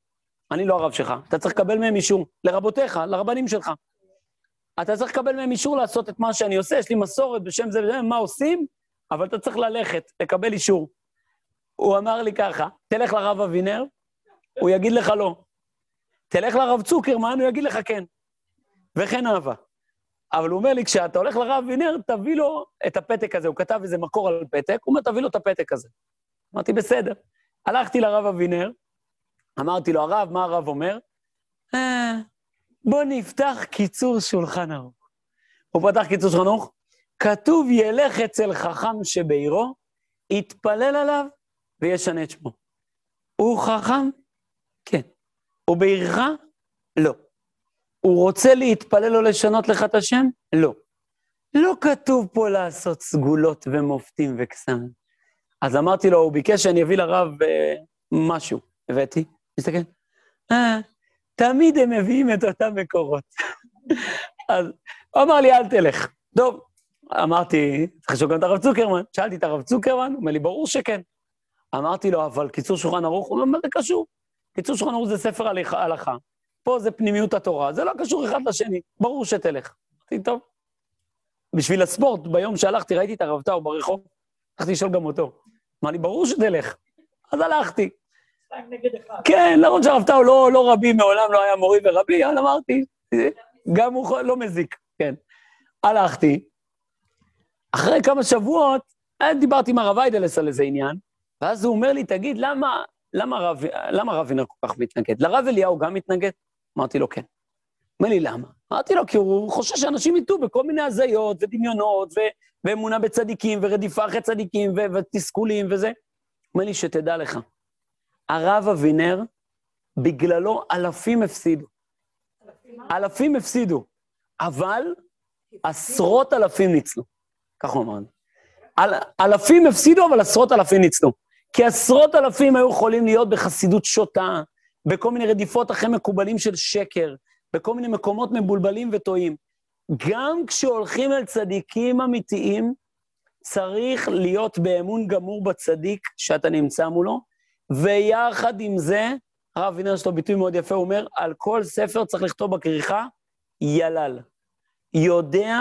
אני לא הרב שלך, אתה צריך לקבל מהם אישור, לרבותיך, לרבנים שלך. אתה צריך לקבל מהם אישור לעשות את מה שאני עושה, יש לי מסורת בשם זה וזה, מה עושים, אבל אתה צריך ללכת, לקבל אישור. הוא אמר לי ככה, תלך לרב אבינר, הוא יגיד לך לא. תלך לרב צוקרמן, הוא יגיד לך כן. וכן אהבה. אבל הוא אומר לי, כשאתה הולך לרב וינר, תביא לו את הפתק הזה. הוא כתב איזה מקור על פתק, הוא אומר, תביא לו את הפתק הזה. אמרתי, בסדר. הלכתי לרב אבינר, אמרתי לו, הרב, מה הרב אומר? אה, בוא נפתח קיצור שולחן ערוך. הוא פתח קיצור שולחן ערוך, כתוב ילך אצל חכם שבעירו, יתפלל עליו וישנה את שמו. הוא חכם? כן. הוא בעירך? לא. הוא רוצה להתפלל או לשנות לך את השם? לא. לא כתוב פה לעשות סגולות ומופתים וקסמים. אז אמרתי לו, הוא ביקש שאני אביא לרב אה, משהו. הבאתי, מסתכל, אה, תמיד הם מביאים את אותם מקורות. אז הוא אמר לי, אל תלך. טוב, אמרתי, צריך לשאול גם את הרב צוקרמן. שאלתי את הרב צוקרמן, הוא אומר לי, ברור שכן. אמרתי לו, אבל קיצור שולחן ערוך, הוא אומר, מה זה קשור? קיצור שולחן ערוך זה ספר הלכה, פה זה פנימיות התורה, זה לא קשור אחד לשני, ברור שתלך. אמרתי, טוב. בשביל הספורט, ביום שהלכתי, ראיתי את הרב טאו ברחוב, הלכתי לשאול גם אותו. אמר לי, ברור שתלך. אז הלכתי. כן, למרות שהרב טאו לא, לא רבי, מעולם לא היה מורי ורבי, אבל אמרתי, גם הוא לא מזיק, כן. הלכתי, אחרי כמה שבועות, אה, דיברתי עם הרב איידלס על איזה עניין, ואז הוא אומר לי, תגיד, למה, למה הרב, למה וינר כל כך מתנגד? לרב אליהו גם מתנגד? אמרתי לו, כן. אומר לי, למה? אמרתי לו, כי הוא חושש שאנשים יטעו בכל מיני הזיות ודמיונות, ו- ואמונה בצדיקים, ורדיפה אחרי צדיקים, ו- ותסכולים וזה. אומר לי, שתדע לך, הרב אבינר, בגללו אלפים הפסידו. אלפים הפסידו, אבל עשרות אלפים ניצלו. ככה הוא אמר. אל, אלפים הפסידו, אבל עשרות אלפים ניצלו. כי עשרות אלפים היו יכולים להיות בחסידות שוטה, בכל מיני רדיפות אחרי מקובלים של שקר, בכל מיני מקומות מבולבלים וטועים. גם כשהולכים אל צדיקים אמיתיים, צריך להיות באמון גמור בצדיק שאתה נמצא מולו, ויחד עם זה, הרב וינר יש לו ביטוי מאוד יפה, הוא אומר, על כל ספר צריך לכתוב בכריכה ילל. יודע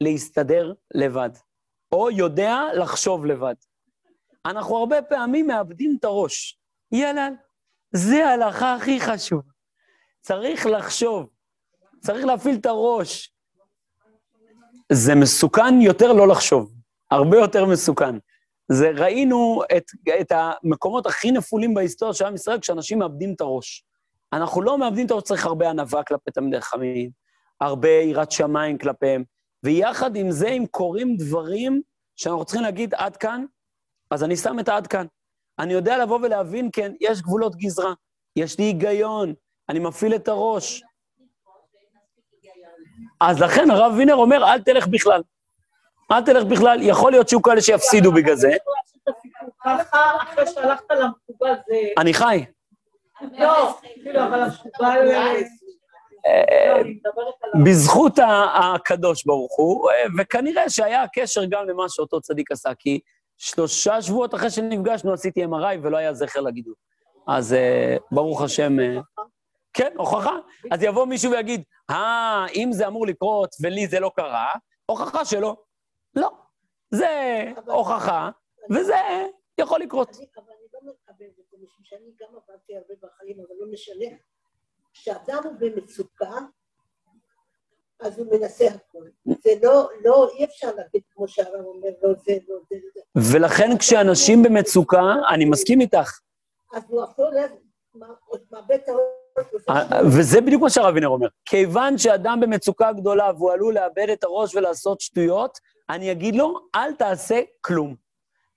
להסתדר לבד, או יודע לחשוב לבד. אנחנו הרבה פעמים מאבדים את הראש. ילל, זה ההלכה הכי חשובה. צריך לחשוב, צריך להפעיל את הראש. זה מסוכן יותר לא לחשוב, הרבה יותר מסוכן. זה ראינו את, את המקומות הכי נפולים בהיסטוריה של עם ישראל כשאנשים מאבדים את הראש. אנחנו לא מאבדים את הראש, צריך הרבה ענווה כלפי תלמידי חכמים, הרבה יראת שמיים כלפיהם, ויחד עם זה, אם קורים דברים שאנחנו צריכים להגיד עד כאן, אז אני שם את העד כאן. אני יודע לבוא ולהבין, כן, יש גבולות גזרה, יש לי היגיון, אני מפעיל את הראש. אז לכן הרב וינר אומר, אל תלך בכלל. אל תלך בכלל, יכול להיות שיהיו כאלה שיפסידו בגלל זה. אני חי. לא, כאילו, אבל המקובל... בזכות הקדוש ברוך הוא, וכנראה שהיה קשר גם למה שאותו צדיק עשה, כי שלושה שבועות אחרי שנפגשנו עשיתי MRI ולא היה זכר לגידול. אז ברוך השם, כן, הוכחה. אז יבוא מישהו ויגיד, אה, אם זה אמור לקרות ולי זה לא קרה, הוכחה שלא. לא. זה הוכחה, וזה יכול לקרות. אבל אני לא מקבל את זה, משום שאני גם עברתי הרבה בחיים, אבל לא משנה. כשאדם הוא במצוקה, אז הוא מנסה הכול. זה לא, לא, אי אפשר להגיד כמו שהרב אומר, לא זה, לא זה, לא זה. ולכן כשאנשים במצוקה, אני מסכים איתך. אז הוא יכול מאבד את הראש. אה, וזה בדיוק מה שהרב וינר אומר. כיוון שאדם במצוקה גדולה והוא עלול לאבד את הראש ולעשות שטויות, אני אגיד לו, אל תעשה כלום.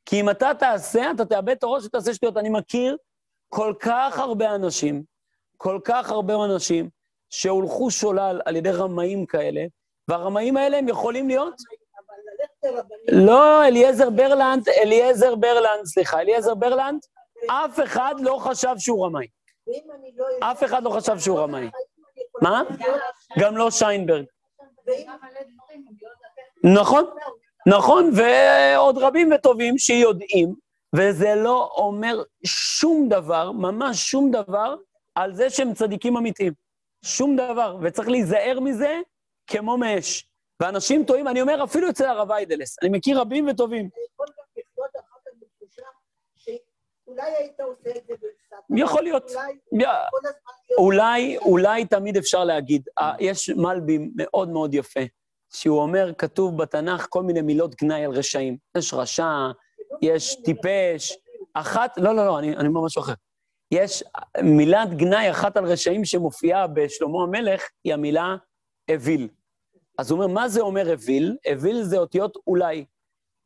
כי אם אתה תעשה, אתה תאבד את הראש ותעשה שטויות. אני מכיר כל כך הרבה אנשים, כל כך הרבה אנשים, שהולכו שולל על ידי רמאים כאלה, והרמאים האלה הם יכולים להיות... לא, אליעזר ברלנד, אליעזר ברלנד, סליחה, אליעזר ברלנד, אף אחד לא חשב שהוא רמאי. אף אחד לא חשב שהוא רמאי. מה? גם לא שיינברג. נכון, נכון, ועוד רבים וטובים שיודעים, וזה לא אומר שום דבר, ממש שום דבר, על זה שהם צדיקים אמיתיים. שום דבר, וצריך להיזהר מזה כמו מאש. ואנשים טועים, אני אומר אפילו אצל הרב איידלס, אני מכיר רבים וטובים. שאולי היית עושה את זה יכול להיות. אולי אולי, אולי תמיד אפשר להגיד, אה, יש מלבי מאוד מאוד יפה, שהוא אומר, כתוב בתנ"ך כל מיני מילות גנאי על רשעים. יש רשע, יש טיפש, אחת, לא, לא, לא, אני אומר משהו אחר. יש מילת גנאי אחת על רשעים שמופיעה בשלמה המלך, היא המילה אוויל. אז הוא אומר, מה זה אומר אוויל? אוויל זה אותיות אולי.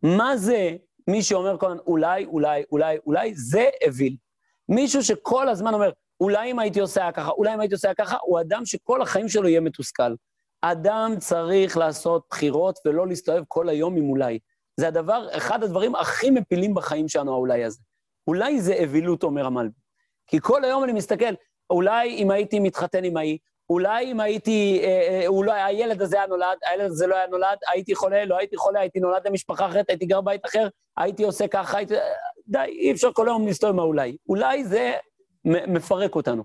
מה זה מי שאומר כל הזמן אולי, אולי, אולי, אולי? זה אוויל. מישהו שכל הזמן אומר, אולי אם הייתי עושה ככה, אולי אם הייתי עושה ככה, הוא אדם שכל החיים שלו יהיה מתוסכל. אדם צריך לעשות בחירות ולא להסתובב כל היום עם אולי. זה הדבר, אחד הדברים הכי מפילים בחיים שלנו, האולי הזה. אולי זה אווילות, אומר המלבי. כי כל היום אני מסתכל, אולי אם הייתי מתחתן עם ההיא, אולי אם הייתי, אה, אה, אולי הילד הזה היה נולד, הילד הזה לא היה נולד, הייתי חולה, לא הייתי חולה, הייתי נולד למשפחה אחרת, הייתי גר בית אחר, הייתי עושה ככה, הייתי... די, אי אפשר כל היום להסתובב עם האולי. אולי זה מפרק אותנו.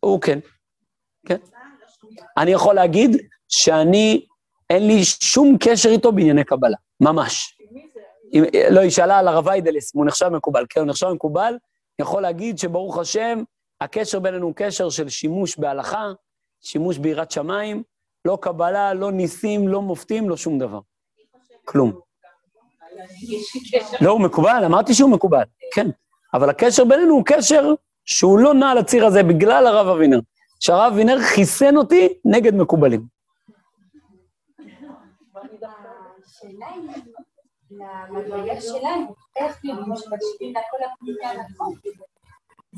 הוא כן, כן. אני יכול להגיד שאני, אין לי שום קשר איתו בענייני קבלה, ממש. אם, לא, היא שאלה על הרב איידלס, אם הוא נחשב מקובל. כן, הוא נחשב מקובל, יכול להגיד שברוך השם, הקשר בינינו הוא קשר של שימוש בהלכה, שימוש ביראת שמיים, לא קבלה, לא ניסים, לא מופתים, לא שום דבר. כלום. לא, הוא מקובל, אמרתי שהוא מקובל, כן. אבל הקשר בינינו הוא קשר שהוא לא נע על הציר הזה בגלל הרב אבינר. שהרב אבינר חיסן אותי נגד מקובלים. השאלה היא, למדרגה שלנו, איך יודעים שמקשיבים לכל הפנימי הנכון?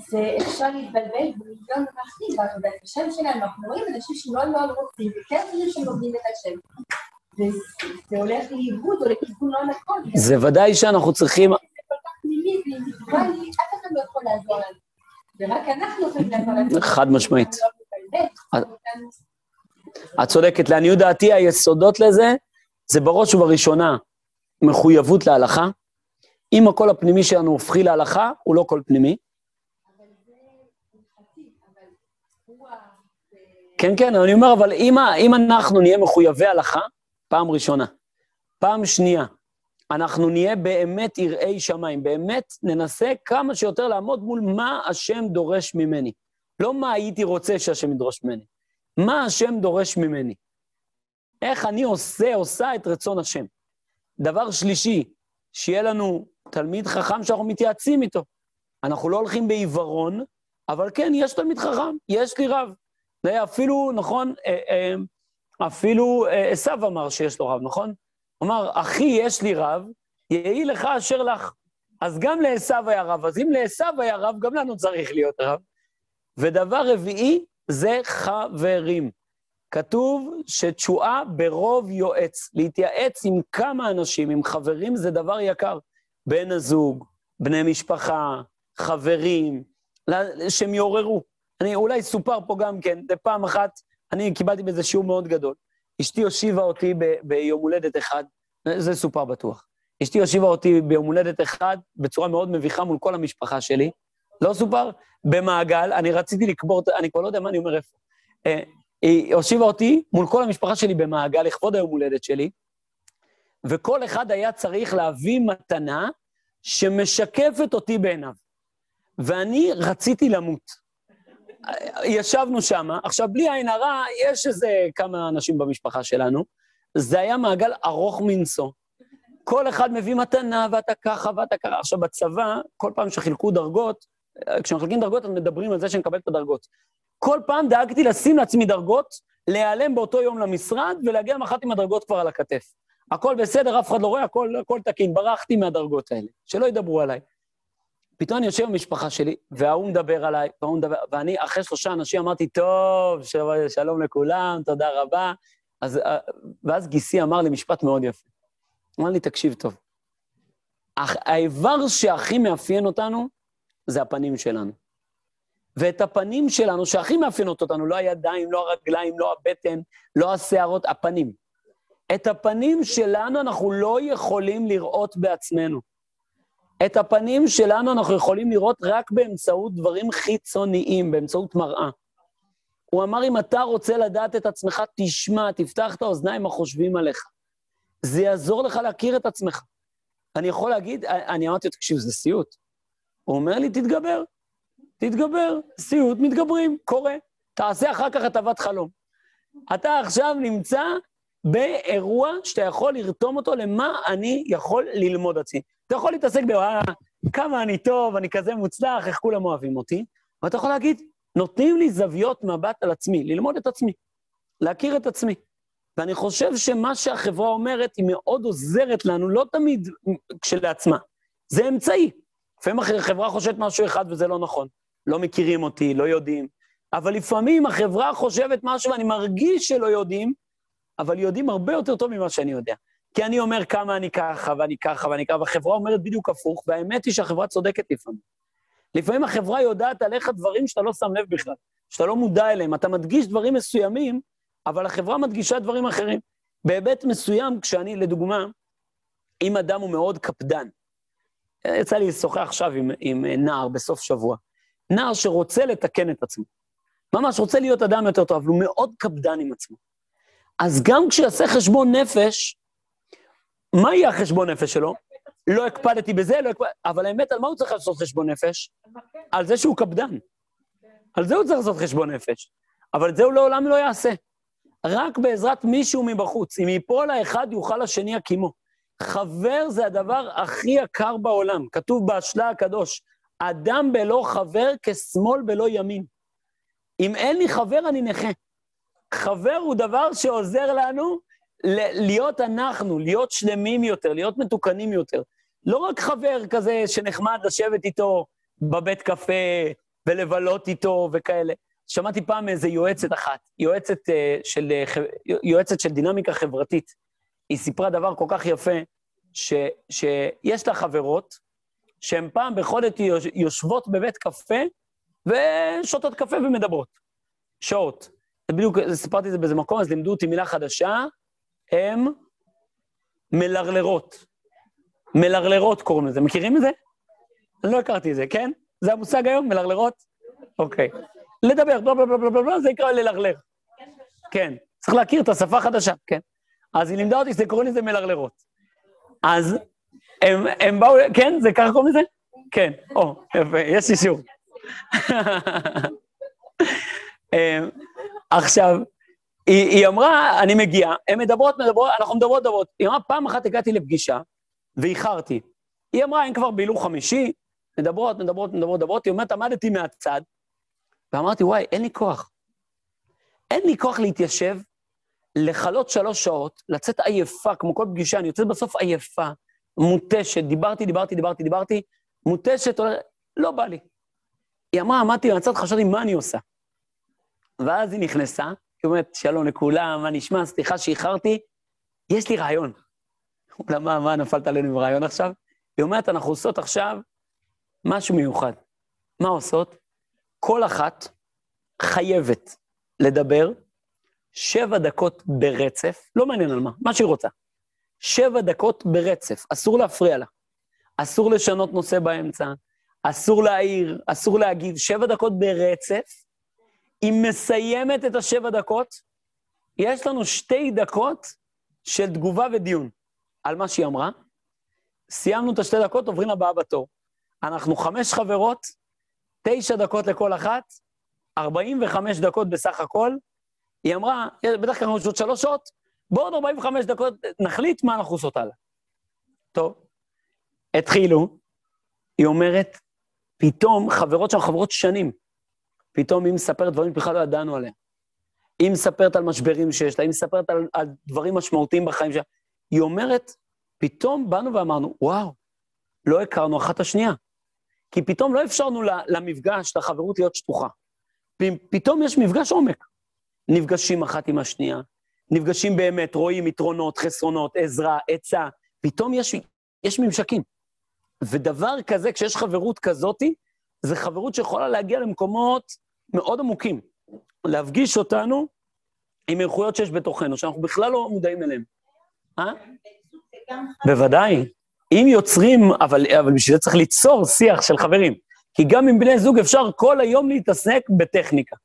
זה אפשר להתבלבל במיליון דרכים, בעבודת השם שלנו, אנחנו רואים אנשים שמאוד מאוד רוצים, וכן יודעים שהם לומדים את השם. וזה הולך לאיבוד או לכיוון לא נכון. זה ודאי שאנחנו צריכים, זה כל כך פנימי ואינדיבידואלי, אף אחד לא יכול לעזור לנו. ורק אנחנו יכולים לעזור לנו. חד משמעית. את צודקת, לעניות דעתי היסודות לזה, זה בראש ובראשונה מחויבות להלכה. אם הקול הפנימי שלנו הופכי להלכה, הוא לא קול פנימי. כן, כן, אני אומר, אבל אם, אם אנחנו נהיה מחויבי הלכה, פעם ראשונה. פעם שנייה, אנחנו נהיה באמת יראי שמיים, באמת ננסה כמה שיותר לעמוד מול מה השם דורש ממני. לא מה הייתי רוצה שהשם ידרוש ממני, מה השם דורש ממני. איך אני עושה, עושה את רצון השם. דבר שלישי, שיהיה לנו תלמיד חכם שאנחנו מתייעצים איתו. אנחנו לא הולכים בעיוורון, אבל כן, יש תלמיד חכם, יש לי רב. אפילו, נכון, אה, אה, אפילו אה, עשו אמר שיש לו רב, נכון? אמר, אחי, יש לי רב, יהי לך אשר לך. אז גם לעשו היה רב, אז אם לעשו היה רב, גם לנו צריך להיות רב. ודבר רביעי זה חברים. כתוב שתשועה ברוב יועץ. להתייעץ עם כמה אנשים, עם חברים, זה דבר יקר. בן הזוג, בני משפחה, חברים, שהם יעוררו. אני אולי סופר פה גם כן, זה פעם אחת, אני קיבלתי בזה שיעור מאוד גדול. אשתי הושיבה אותי ב- ביום הולדת אחד, זה סופר בטוח. אשתי הושיבה אותי ביום הולדת אחד בצורה מאוד מביכה מול כל המשפחה שלי. לא סופר? במעגל, אני רציתי לקבור, אני כבר לא יודע מה אני אומר איפה. היא הושיבה אותי מול כל המשפחה שלי במעגל לכבוד היום הולדת שלי, וכל אחד היה צריך להביא מתנה שמשקפת אותי בעיניו. ואני רציתי למות. ישבנו שם, עכשיו בלי עין הרע, יש איזה כמה אנשים במשפחה שלנו, זה היה מעגל ארוך מנשוא. כל אחד מביא מתנה, ואתה ככה ואתה ככה. עכשיו, בצבא, כל פעם שחילקו דרגות, כשמחלקים דרגות, אז מדברים על זה שנקבל את הדרגות. כל פעם דאגתי לשים לעצמי דרגות, להיעלם באותו יום למשרד, ולהגיע מח"ט עם הדרגות כבר על הכתף. הכל בסדר, אף אחד לא רואה, הכל, הכל תקין. ברחתי מהדרגות האלה, שלא ידברו עליי. פתאום אני יושב במשפחה שלי, וההוא מדבר עליי, וההוא מדבר, ואני אחרי שלושה אנשים אמרתי, טוב, של- שלום לכולם, תודה רבה. אז, אה, ואז גיסי אמר לי משפט מאוד יפה. אמר לי, תקשיב טוב, האיבר שהכי מאפיין אותנו זה הפנים שלנו. ואת הפנים שלנו, שהכי מאפיינות אותנו, לא הידיים, לא הרגליים, לא הבטן, לא השערות, הפנים. את הפנים שלנו אנחנו לא יכולים לראות בעצמנו. את הפנים שלנו אנחנו יכולים לראות רק באמצעות דברים חיצוניים, באמצעות מראה. הוא אמר, אם אתה רוצה לדעת את עצמך, תשמע, תפתח את האוזניים החושבים עליך. זה יעזור לך להכיר את עצמך. אני יכול להגיד, אני אמרתי לו, תקשיב, זה סיוט. הוא אומר לי, תתגבר, תתגבר, סיוט, מתגברים, קורה. תעשה אחר כך הטבת חלום. אתה עכשיו נמצא באירוע שאתה יכול לרתום אותו למה אני יכול ללמוד עצמי. אתה יכול להתעסק ב... "אה, כמה אני טוב, אני כזה מוצלח, איך כולם אוהבים אותי, ואתה יכול להגיד, נותנים לי זוויות מבט על עצמי, ללמוד את עצמי, להכיר את עצמי. ואני חושב שמה שהחברה אומרת, היא מאוד עוזרת לנו, לא תמיד כשלעצמה. זה אמצעי. לפעמים החברה חושבת משהו אחד וזה לא נכון. לא מכירים אותי, לא יודעים. אבל לפעמים החברה חושבת משהו ואני מרגיש שלא יודעים, אבל יודעים הרבה יותר טוב ממה שאני יודע. כי אני אומר כמה אני ככה ואני ככה ואני ככה, והחברה אומרת בדיוק הפוך, והאמת היא שהחברה צודקת לפעמים. לפעמים החברה יודעת עליך דברים שאתה לא שם לב בכלל, שאתה לא מודע אליהם. אתה מדגיש דברים מסוימים, אבל החברה מדגישה דברים אחרים. בהיבט מסוים, כשאני, לדוגמה, אם אדם הוא מאוד קפדן, יצא לי לשוחח עכשיו עם, עם נער בסוף שבוע, נער שרוצה לתקן את עצמו, ממש רוצה להיות אדם יותר טוב, אבל הוא מאוד קפדן עם עצמו. אז גם כשיעשה חשבון נפש, מה יהיה החשבון נפש שלו? לא הקפדתי בזה, לא הקפדתי... אבל האמת, על מה הוא צריך לעשות חשבון נפש? על זה שהוא קפדן. על זה הוא צריך לעשות חשבון נפש. אבל את זה הוא לעולם לא יעשה. רק בעזרת מישהו מבחוץ. אם ייפול האחד, יוכל השני הקימו. חבר זה הדבר הכי יקר בעולם. כתוב בהשלה הקדוש, אדם בלא חבר כשמאל בלא ימין. אם אין לי חבר, אני נכה. חבר הוא דבר שעוזר לנו להיות אנחנו, להיות שלמים יותר, להיות מתוקנים יותר. לא רק חבר כזה שנחמד לשבת איתו בבית קפה ולבלות איתו וכאלה. שמעתי פעם איזו יועצת אחת, יועצת, uh, של, uh, יועצת של דינמיקה חברתית. היא סיפרה דבר כל כך יפה, ש, שיש לה חברות שהן פעם בחודש יושבות בבית קפה ושותות קפה ומדברות. שעות. בדיוק סיפרתי את זה באיזה מקום, אז לימדו אותי מילה חדשה, הם מלרלרות. מלרלרות קוראים לזה. מכירים את זה? אני לא הכרתי את זה, כן? זה המושג היום, מלרלרות? אוקיי. לדבר, בלה בלה בלה בלה בלה, זה נקרא ללרלר. כן, צריך להכיר את השפה החדשה, כן. אז היא לימדה אותי שזה קוראים לזה מלרלרות. אז הם, הם באו, כן? זה ככה קוראים לזה? כן, או, יפה, יש לי שיעור. אמ, עכשיו, היא, היא אמרה, אני מגיע, הן מדברות, מדברות, אנחנו מדברות, מדברות. היא אמרה, פעם אחת הגעתי לפגישה, ואיחרתי. היא אמרה, אין כבר בהילוך חמישי, מדברות, מדברות, מדברות, מדברות, היא אומרת, עמדתי מהצד, ואמרתי, וואי, אין לי כוח. אין לי כוח להתיישב, לכלות שלוש שעות, לצאת עייפה, כמו כל פגישה, אני יוצאת בסוף עייפה, מותשת, דיברתי, דיברתי, דיברתי, דיברתי, מותשת, לא בא לי. היא אמרה, עמדתי מהצד, חשבתי, מה אני עושה? ואז היא נכנסה, היא אומרת, שלום לכולם, מה נשמע? סליחה שאיחרתי, יש לי רעיון. אמרה, מה, מה, נפלת עלינו עם רעיון עכשיו? היא אומרת, אנחנו עושות עכשיו משהו מיוחד. מה עושות? כל אחת חייבת לדבר שבע דקות ברצף, לא מעניין על מה, מה שהיא רוצה. שבע דקות ברצף, אסור להפריע לה. אסור לשנות נושא באמצע, אסור להעיר, אסור להגיב, שבע דקות ברצף. היא מסיימת את השבע דקות, יש לנו שתי דקות של תגובה ודיון על מה שהיא אמרה. סיימנו את השתי דקות, עוברים לבאה בתור. אנחנו חמש חברות, תשע דקות לכל אחת, 45 דקות בסך הכל. היא אמרה, בדרך כלל יש עוד שלוש שעות, בעוד 45 דקות נחליט מה אנחנו עושות הלאה. טוב, התחילו, היא אומרת, פתאום חברות שם חברות שנים, פתאום היא מספרת דברים שבכלל לא ידענו עליה. היא מספרת על משברים שיש לה, היא מספרת על, על דברים משמעותיים בחיים שלה. היא אומרת, פתאום באנו ואמרנו, וואו, לא הכרנו אחת את השנייה. כי פתאום לא אפשרנו למפגש, לחברות להיות שטוחה. פתאום יש מפגש עומק. נפגשים אחת עם השנייה, נפגשים באמת, רואים יתרונות, חסרונות, עזרה, עצה, פתאום יש, יש ממשקים. ודבר כזה, כשיש חברות כזאתי, זה חברות שיכולה להגיע למקומות מאוד עמוקים. להפגיש אותנו עם איכויות שיש בתוכנו, שאנחנו בכלל לא מודעים אליהן. אה? בוודאי. אם יוצרים, אבל, אבל בשביל זה צריך ליצור שיח של חברים. כי גם עם בני זוג אפשר כל היום להתעסק בטכניקה.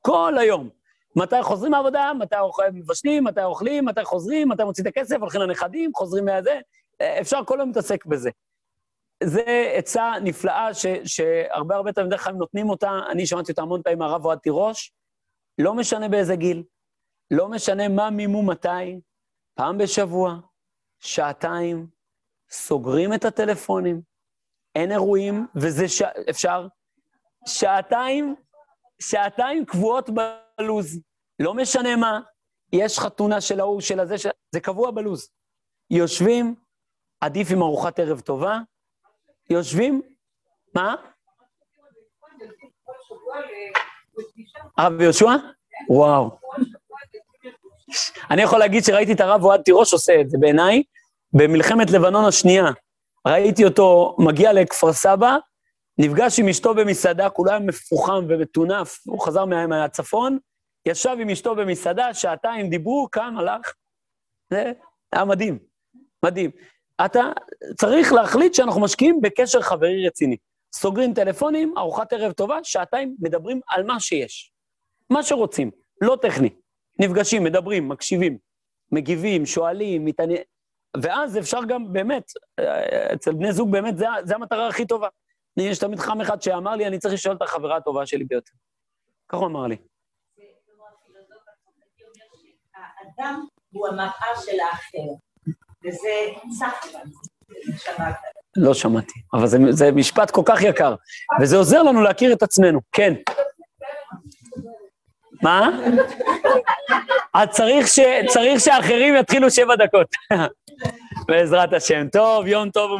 כל היום. מתי חוזרים מהעבודה, מתי מבשלים, מתי אוכלים, מתי חוזרים, מתי מוצאים את הכסף, הולכים לנכדים, חוזרים מהזה. אפשר כל היום להתעסק בזה. זה עצה נפלאה ש, שהרבה הרבה תלמידי חיים נותנים אותה, אני שמעתי אותה המון פעמים מהרב אוהד תירוש, לא משנה באיזה גיל, לא משנה מה מימו מתי, פעם בשבוע, שעתיים, סוגרים את הטלפונים, אין אירועים, וזה ש... אפשר, שעתיים, שעתיים קבועות בלוז. לא משנה מה, יש חתונה של ההוא, של הזה, של... זה קבוע בלוז. יושבים, עדיף עם ארוחת ערב טובה, יושבים, מה? הרב יהושע? וואו. אני יכול להגיד שראיתי את הרב אוהד תירוש עושה את זה בעיניי, במלחמת לבנון השנייה. ראיתי אותו מגיע לכפר סבא, נפגש עם אשתו במסעדה, כולו היה מפוחם ומטונף, הוא חזר מה, מהצפון, ישב עם אשתו במסעדה, שעתיים דיברו, קם, הלך. זה היה מדהים, מדהים. אתה צריך להחליט שאנחנו משקיעים בקשר חברי רציני. סוגרים טלפונים, ארוחת ערב טובה, שעתיים מדברים על מה שיש. מה שרוצים, לא טכני. נפגשים, מדברים, מקשיבים, מגיבים, שואלים, מתעניינים. ואז אפשר גם באמת, אצל בני זוג באמת, זו המטרה הכי טובה. יש תמיד חם אחד שאמר לי, אני צריך לשאול את החברה הטובה שלי ביותר. ככה הוא אמר לי. האדם הוא המראה של האחר, וזה סחר, שמעת. לא שמעתי, אבל זה, זה משפט כל כך יקר, וזה עוזר לנו להכיר את עצמנו, כן. מה? אז צריך, ש... צריך שאחרים יתחילו שבע דקות. בעזרת השם. טוב, יום טוב.